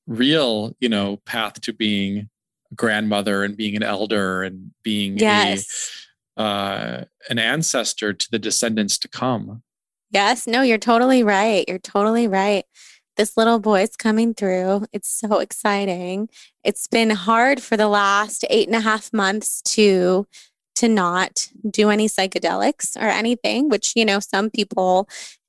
real, you know, path to being a grandmother and being an elder and being yes. a, uh, an ancestor to the descendants to come. Yes, no, you're totally right. You're totally right. This little boy's coming through. It's so exciting. It's been hard for the last eight and a half months to to not do any psychedelics or anything, which, you know, some people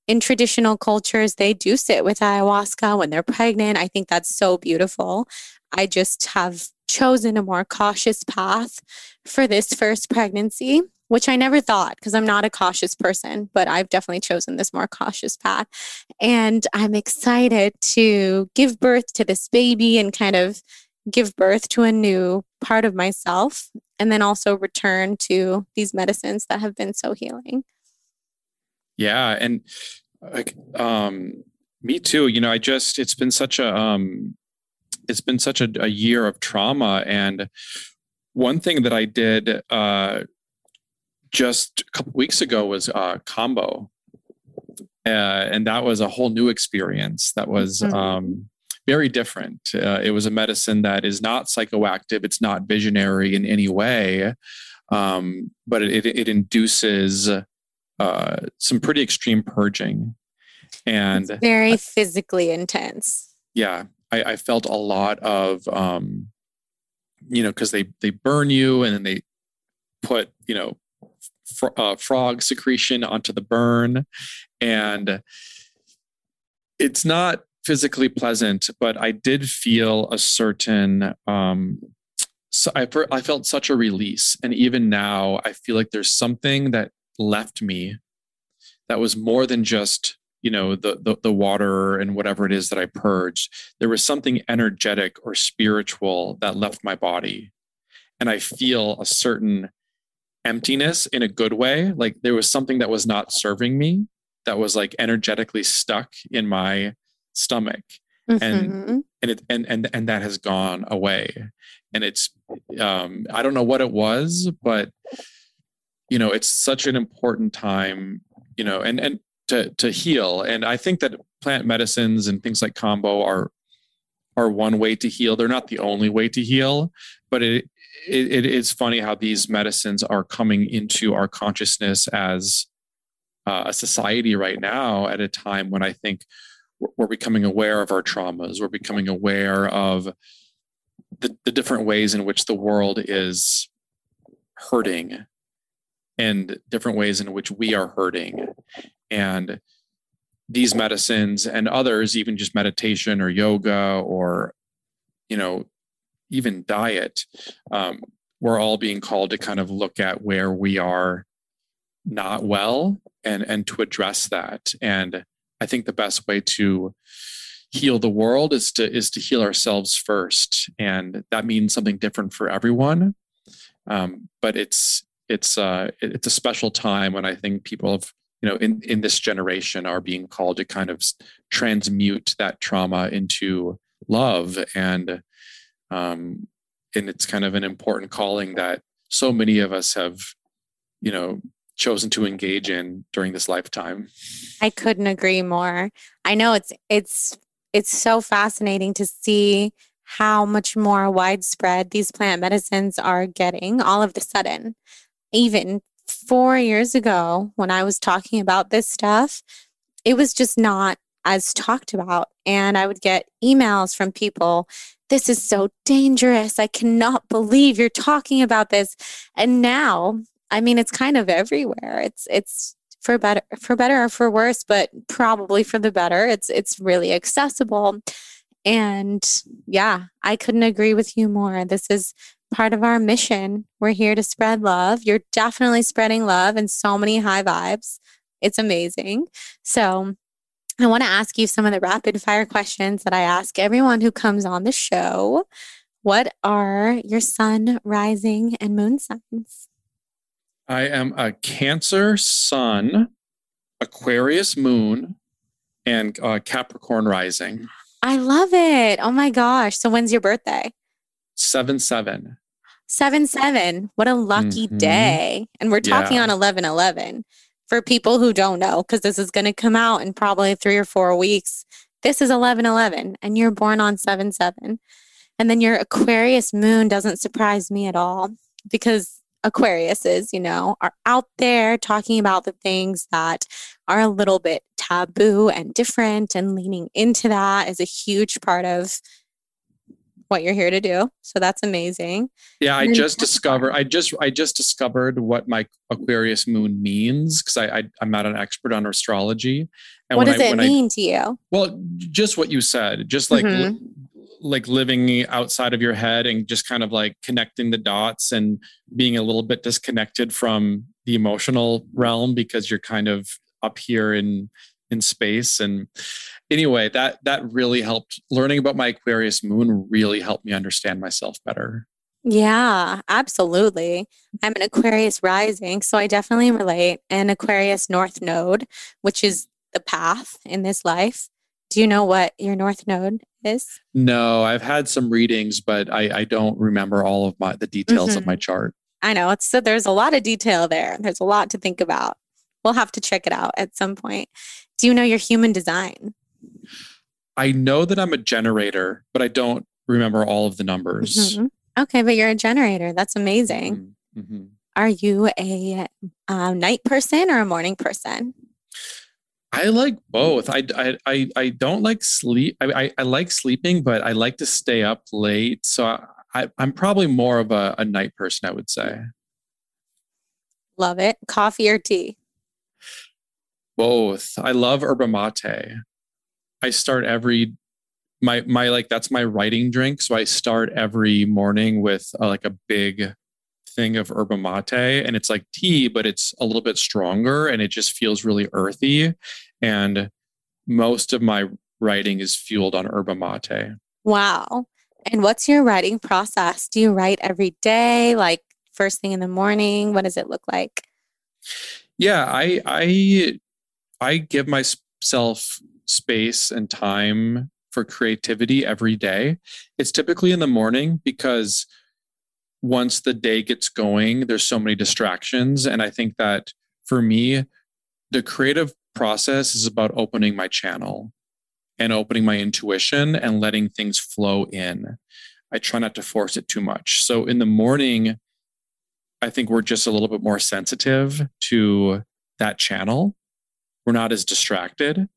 in traditional cultures, they do sit with ayahuasca when they're pregnant. I think that's so beautiful. I just have chosen a more cautious path for this first pregnancy, which I never thought because I'm not a cautious person, but I've definitely chosen this more cautious path. And I'm excited to give birth to this baby and kind of give birth to a new part of myself and then also return to these medicines that have been so healing. Yeah. And like, um, me too. You know, I just, it's been such a, um, it's been such a, a year of trauma. And one thing that I did, uh, just a couple weeks ago was uh, kambo. Uh, and that was a whole new experience. That was, mm-hmm. um, very different. Uh, it was a medicine that is not psychoactive, it's not visionary in any way, um, but it, it, induces uh, some pretty extreme purging. And it's very physically intense. Yeah, I, I, felt a lot of, um, you know, because they they burn you and then they put, you know, fr- uh, frog secretion onto the burn, and it's not physically pleasant, but I did feel a certain. Um, so I, I felt such a release, and even now, I feel like there's something that left me that was more than just you know the, the, the water and whatever it is that I purged. There was something energetic or spiritual that left my body, and I feel a certain emptiness in a good way. Like there was something that was not serving me that was like energetically stuck in my stomach mm-hmm. and and it and and and that has gone away. And it's um i don't know what it was but you know it's such an important time you know and and to to heal. And i think that plant medicines and things like kambo are are one way to heal. They're not the only way to heal but it it, it is funny how these medicines are coming into our consciousness as uh, a society right now at a time when i think we're becoming aware of our traumas. We're becoming aware of the, the different ways in which the world is hurting and different ways in which we are hurting. And these medicines and others even just meditation or yoga or you know even diet um, we're all being called to kind of look at where we are not well and and to address that. And I think the best way to heal the world is to is to heal ourselves first, and that means something different for everyone. Um, but it's it's uh, it's a special time when I think people have you know in in this generation are being called to kind of transmute that trauma into love and um, and it's kind of an important calling that so many of us have you know chosen to engage in during this lifetime. I couldn't agree more. I know it's it's it's so fascinating to see how much more widespread these plant medicines are getting all of the sudden. Even 4 years ago when I was talking about this stuff, it was just not as talked about and I would get emails from people this is so dangerous. I cannot believe you're talking about this. And now I mean, it's kind of everywhere. It's it's for better for better or for worse, but probably for the better. It's it's really accessible. And yeah, I couldn't agree with you more. This is part of our mission. We're here to spread love. You're definitely spreading love and so many high vibes. It's amazing. So I want to ask you some of the rapid fire questions that I ask everyone who comes on the show. What are your sun, rising, and moon signs? I am a Cancer sun, Aquarius moon, and uh, Capricorn rising. I love it. Oh my gosh. So when's your birthday? 7 7. 7 7. What a lucky mm-hmm. day. And we're talking yeah. on 11 11 for people who don't know, because this is going to come out in probably three or four weeks. This is 11 11, and you're born on 7 7. And then your Aquarius moon doesn't surprise me at all because Aquariuses, you know, are out there talking about the things that are a little bit taboo and different, and leaning into that is a huge part of what you're here to do. So that's amazing. Yeah, I just discovered I just I just discovered what my Aquarius moon means because I, I am not an expert on astrology. And what does I, it mean I, to you? Well, just what you said, just like mm-hmm. Li- like living outside of your head and just kind of like connecting the dots and being a little bit disconnected from the emotional realm because you're kind of up here in in space. And anyway that that really helped. Learning about my aquarius moon really helped me understand myself better. Yeah absolutely. I'm an aquarius rising so i definitely relate. An aquarius north node which is the path in this life do you know what your north node is no i've had some readings but i i don't remember all of my the details mm-hmm. of my chart i know it's so there's a lot of detail there there's a lot to think about we'll have to check it out at some point do you know your human design? I know that I'm a generator, but I don't remember all of the numbers. Mm-hmm. Okay, but you're a generator. That's amazing. Mm-hmm. mm-hmm. Are you a uh, night person or a morning person? I like both. I, I, I, I don't like sleep. I, I, I, like sleeping, but I like to stay up late. So I, I, am probably more of a, a night person, I would say. Love it. Coffee or tea? both. I love yerba mate. I start every my my like that's my writing drink. So I start every morning with uh, like a big thing of yerba mate, and it's like tea, but it's a little bit stronger, and it just feels really earthy. And most of my writing is fueled on yerba mate. Wow. And what's your writing process? Do you write every day, like first thing in the morning? What does it look like? Yeah, I I I give myself space and time for creativity every day. It's typically in the morning because once the day gets going, there's so many distractions. And I think that for me, the creative process is about opening my channel and opening my intuition and letting things flow in. I try not to force it too much. So in the morning, I think we're just a little bit more sensitive to that channel we're not as distracted.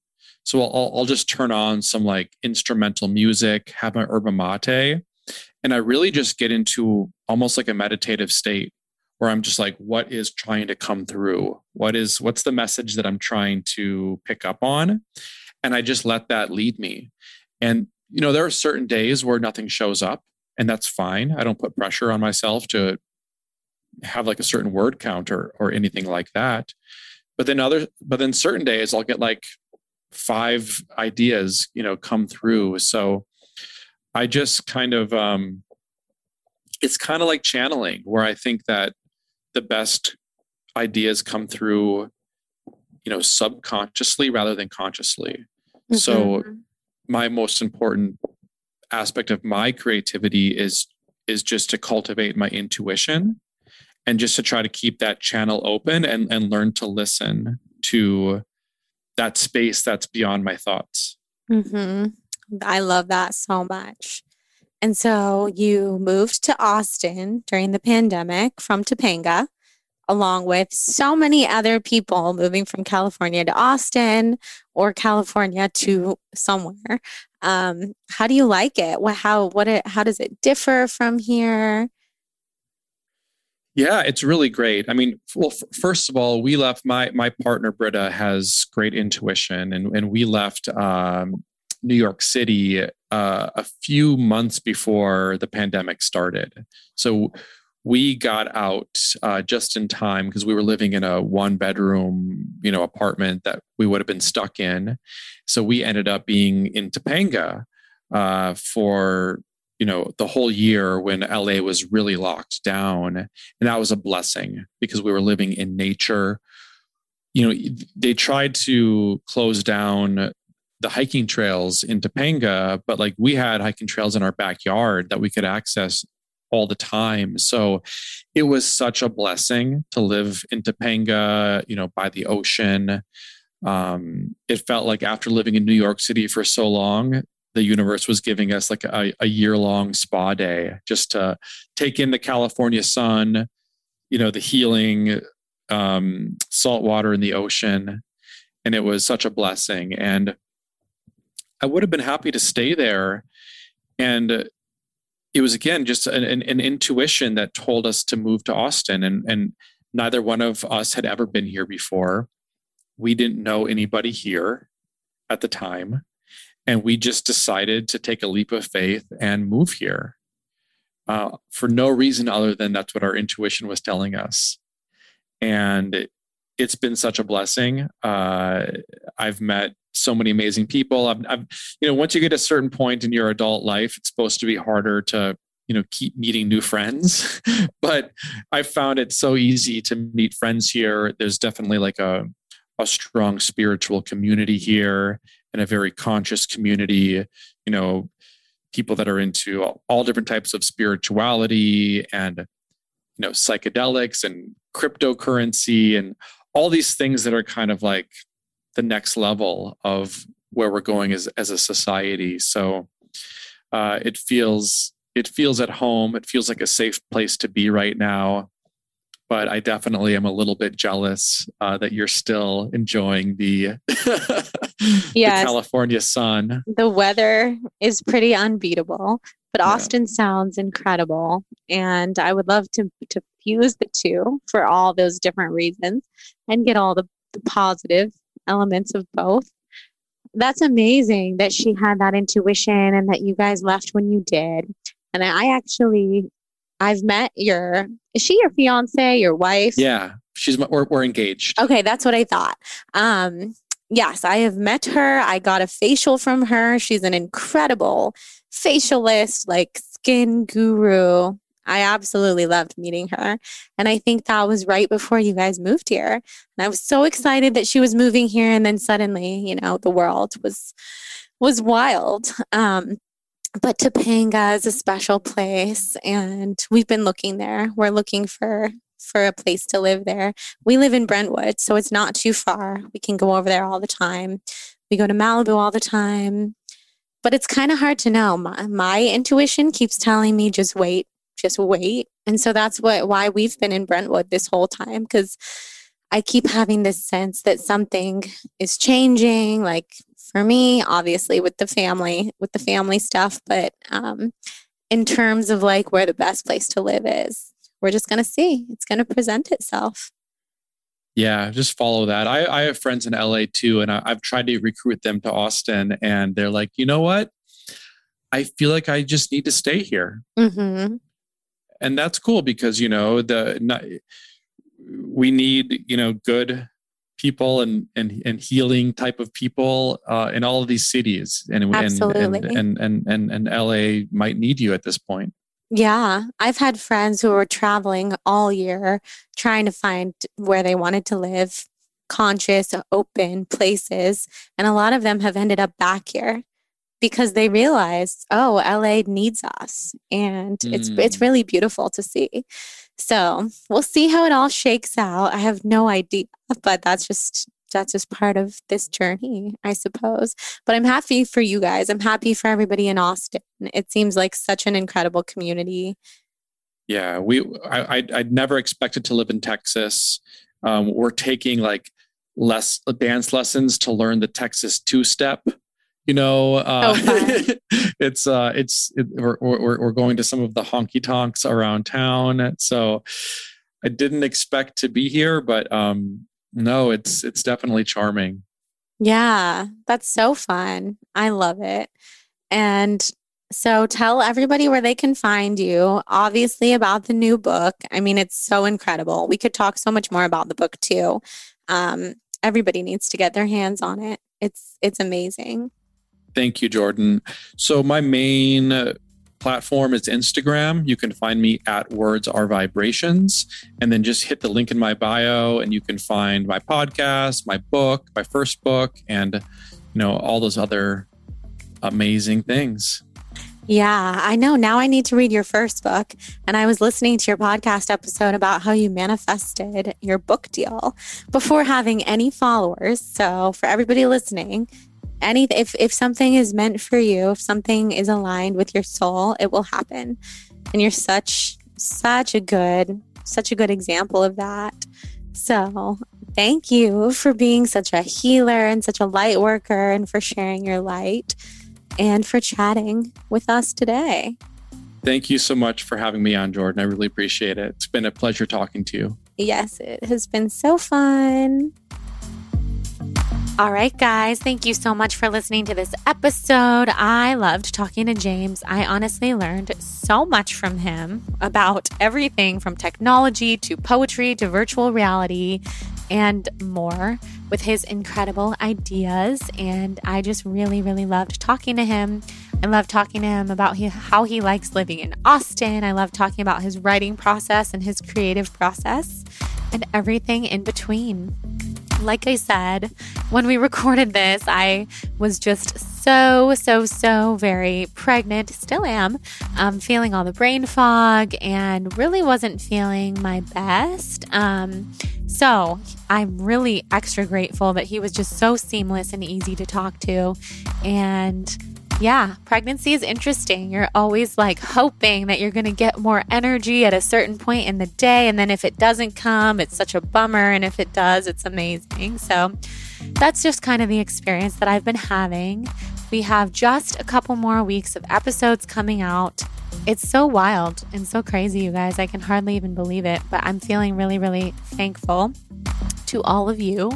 So I'll, I'll just turn on some like instrumental music, have my yerba mate, and I really just get into almost like a meditative state where I'm just like, what is trying to come through? What is what's the message that I'm trying to pick up on? And I just let that lead me. And you know, there are certain days where nothing shows up, and that's fine. I don't put pressure on myself to have like a certain word count or, or anything like that but then other but then certain days i'll get like five ideas you know come through so i just kind of um it's kind of like channeling where i think that the best ideas come through you know subconsciously rather than consciously mm-hmm. so my most important aspect of my creativity is is just to cultivate my intuition and just to try to keep that channel open and, and learn to listen to that space that's beyond my thoughts. Mm-hmm. I love that so much. And so you moved to Austin during the pandemic from Topanga, along with so many other people moving from California to Austin or California to somewhere. Um, how do you like it? What, how, what, it, how does it differ from here? Yeah, it's really great. I mean, well, f- first of all, we left. My my partner Britta has great intuition, and and we left um, New York City uh, a few months before the pandemic started. So we got out uh, just in time because we were living in a one bedroom, you know apartment that we would have been stuck in. So we ended up being in Topanga uh, for you know the whole year when LA was really locked down, and that was a blessing because we were living in nature. You know, they tried to close down the hiking trails in Topanga, but like we had hiking trails in our backyard that we could access all the time. So it was such a blessing to live in Topanga, you know, by the ocean. Um, it felt like after living in New York City for so long, the universe was giving us like a, a year long spa day just to take in the California sun, you know, the healing um, salt water in the ocean. And it was such a blessing. And I would have been happy to stay there. And it was again just an, an, intuition that told us to move to Austin, and and neither one of us had ever been here before. We didn't know anybody here at the time, and we just decided to take a leap of faith and move here uh, for no reason other than that's what our intuition was telling us, and it's been such a blessing. Uh, I've met so many amazing people. I've, I've, you know, once you get a certain point in your adult life, it's supposed to be harder to, you know, keep meeting new friends. but I found it so easy to meet friends here. There's definitely like a, a strong spiritual community here and a very conscious community. You know, people that are into all, all different types of spirituality and, you know, psychedelics and cryptocurrency and all these things that are kind of like the next level of where we're going as as a society. So uh, it feels it feels at home. It feels like a safe place to be right now. But I definitely am a little bit jealous uh, that you're still enjoying the, yes. the California sun. The weather is pretty unbeatable, but yeah. Austin sounds incredible, and I would love to to fuse the two for all those different reasons and get all the, the positive elements of both. That's amazing that she had that intuition and that you guys left when you did. And I actually, I've met your, is she your fiance, your wife? Yeah, she's, we're, we're engaged. Okay, that's what I thought. Um, yes, I have met her. I got a facial from her. She's an incredible facialist, like skin guru. I absolutely loved meeting her. And I think that was right before you guys moved here. And I was so excited that she was moving here. And then suddenly, you know, the world was was wild. Um, but Topanga is a special place and we've been looking there. We're looking for for a place to live there. We live in Brentwood, so it's not too far. We can go over there all the time. We go to Malibu all the time. But it's kind of hard to know. My, my intuition keeps telling me just wait, just wait. And so that's what why we've been in Brentwood this whole time because I keep having this sense that something is changing. Like for me, obviously with the family, with the family stuff, but um, in terms of like where the best place to live is, we're just gonna see. It's gonna present itself. Yeah, just follow that. I, I have friends in LA too, and I, I've tried to recruit them to Austin, and they're like, you know what? I feel like I just need to stay here. Mm-hmm and that's cool because you know the we need you know good people and and and healing type of people uh, in all of these cities and Absolutely. And, and and and and LA might need you at this point. Yeah, I've had friends who were traveling all year trying to find where they wanted to live, conscious, open places, and a lot of them have ended up back here because they realized, oh, LA needs us. And mm. it's it's mm. really beautiful to see. So we'll see how it all shakes out. I have no idea, but that's just that's just part of this journey, I suppose. But I'm happy for you guys. I'm happy for everybody in Austin. It seems like such an incredible community. Yeah, we I I'd, I'd never expected to live in Texas. Um, we're taking like less dance lessons to learn the Texas two step you know uh, oh, it's uh it's it, we're, we're, we're going to some of the honky tonks around town. So i didn't expect to be here but um no it's it's definitely charming. Yeah that's so fun. I love it. And so tell everybody where they can find you obviously about the new book. I mean it's so incredible. We could talk so much more about the book too. Um everybody needs to get their hands on it. It's it's amazing. Thank you, Jordan. So my main uh, platform is Instagram. You can find me at Words Are Vibrations, and then just hit the link in my bio, and you can find my podcast, my book, my first book, and you know all those other amazing things. Yeah, I know. Now I need to read your first book. And I was listening to your podcast episode about how you manifested your book deal before having any followers. So, for everybody listening, any if if something is meant for you, if something is aligned with your soul, it will happen. And you're such such a good such a good example of that. So, thank you for being such a healer and such a light worker and for sharing your light and for chatting with us today. Thank you so much for having me on, Jordan. I really appreciate it. It's been a pleasure talking to you. Yes, it has been so fun. All right, guys, thank you so much for listening to this episode. I loved talking to James. I honestly learned so much from him about everything from technology to poetry to virtual reality and more with his incredible ideas. And I just really, really loved talking to him. I love talking to him about he, how he likes living in Austin. I love talking about his writing process and his creative process and everything in between. Like I said, when we recorded this, I was just so, so, so very pregnant, still am, um, feeling all the brain fog and really wasn't feeling my best. Um, so I'm really extra grateful that he was just so seamless and easy to talk to. And yeah, pregnancy is interesting. You're always like hoping that you're going to get more energy at a certain point in the day. And then if it doesn't come, it's such a bummer. And if it does, it's amazing. So that's just kind of the experience that I've been having. We have just a couple more weeks of episodes coming out. It's so wild and so crazy, you guys. I can hardly even believe it, but I'm feeling really, really thankful to all of you.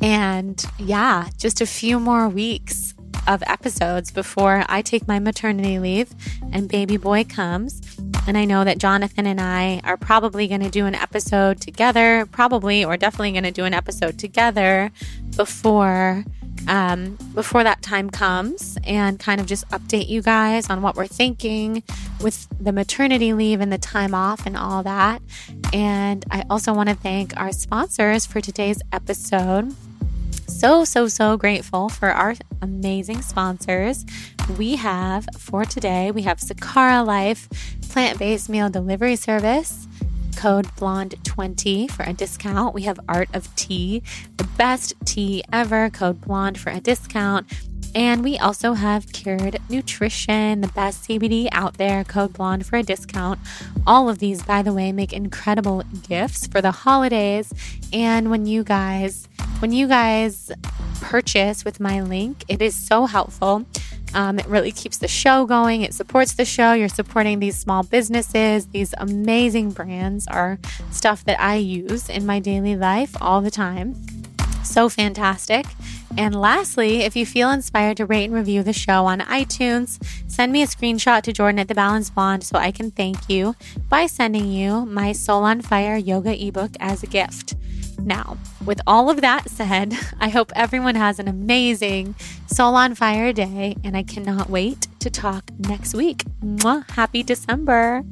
And yeah, just a few more weeks of episodes before I take my maternity leave and baby boy comes. And I know that Jonathan and I are probably going to do an episode together, probably or definitely going to do an episode together before um, before that time comes and kind of just update you guys on what we're thinking with the maternity leave and the time off and all that. And I also want to thank our sponsors for today's episode. So, so, so grateful for our amazing sponsors. We have for today, we have Sakara Life plant based meal delivery service code blonde20 for a discount. We have Art of Tea, the best tea ever, code blonde for a discount. And we also have Cured Nutrition, the best CBD out there, code blonde for a discount. All of these, by the way, make incredible gifts for the holidays. And when you guys, when you guys purchase with my link, it is so helpful. Um, it really keeps the show going. It supports the show. You're supporting these small businesses. These amazing brands are stuff that I use in my daily life all the time. So fantastic. And lastly, if you feel inspired to rate and review the show on iTunes, send me a screenshot to Jordan at the Balance Blonde so I can thank you by sending you my Soul on Fire yoga ebook as a gift. Now, with all of that said, I hope everyone has an amazing Soul on Fire day, and I cannot wait to talk next week. Mwah, happy December.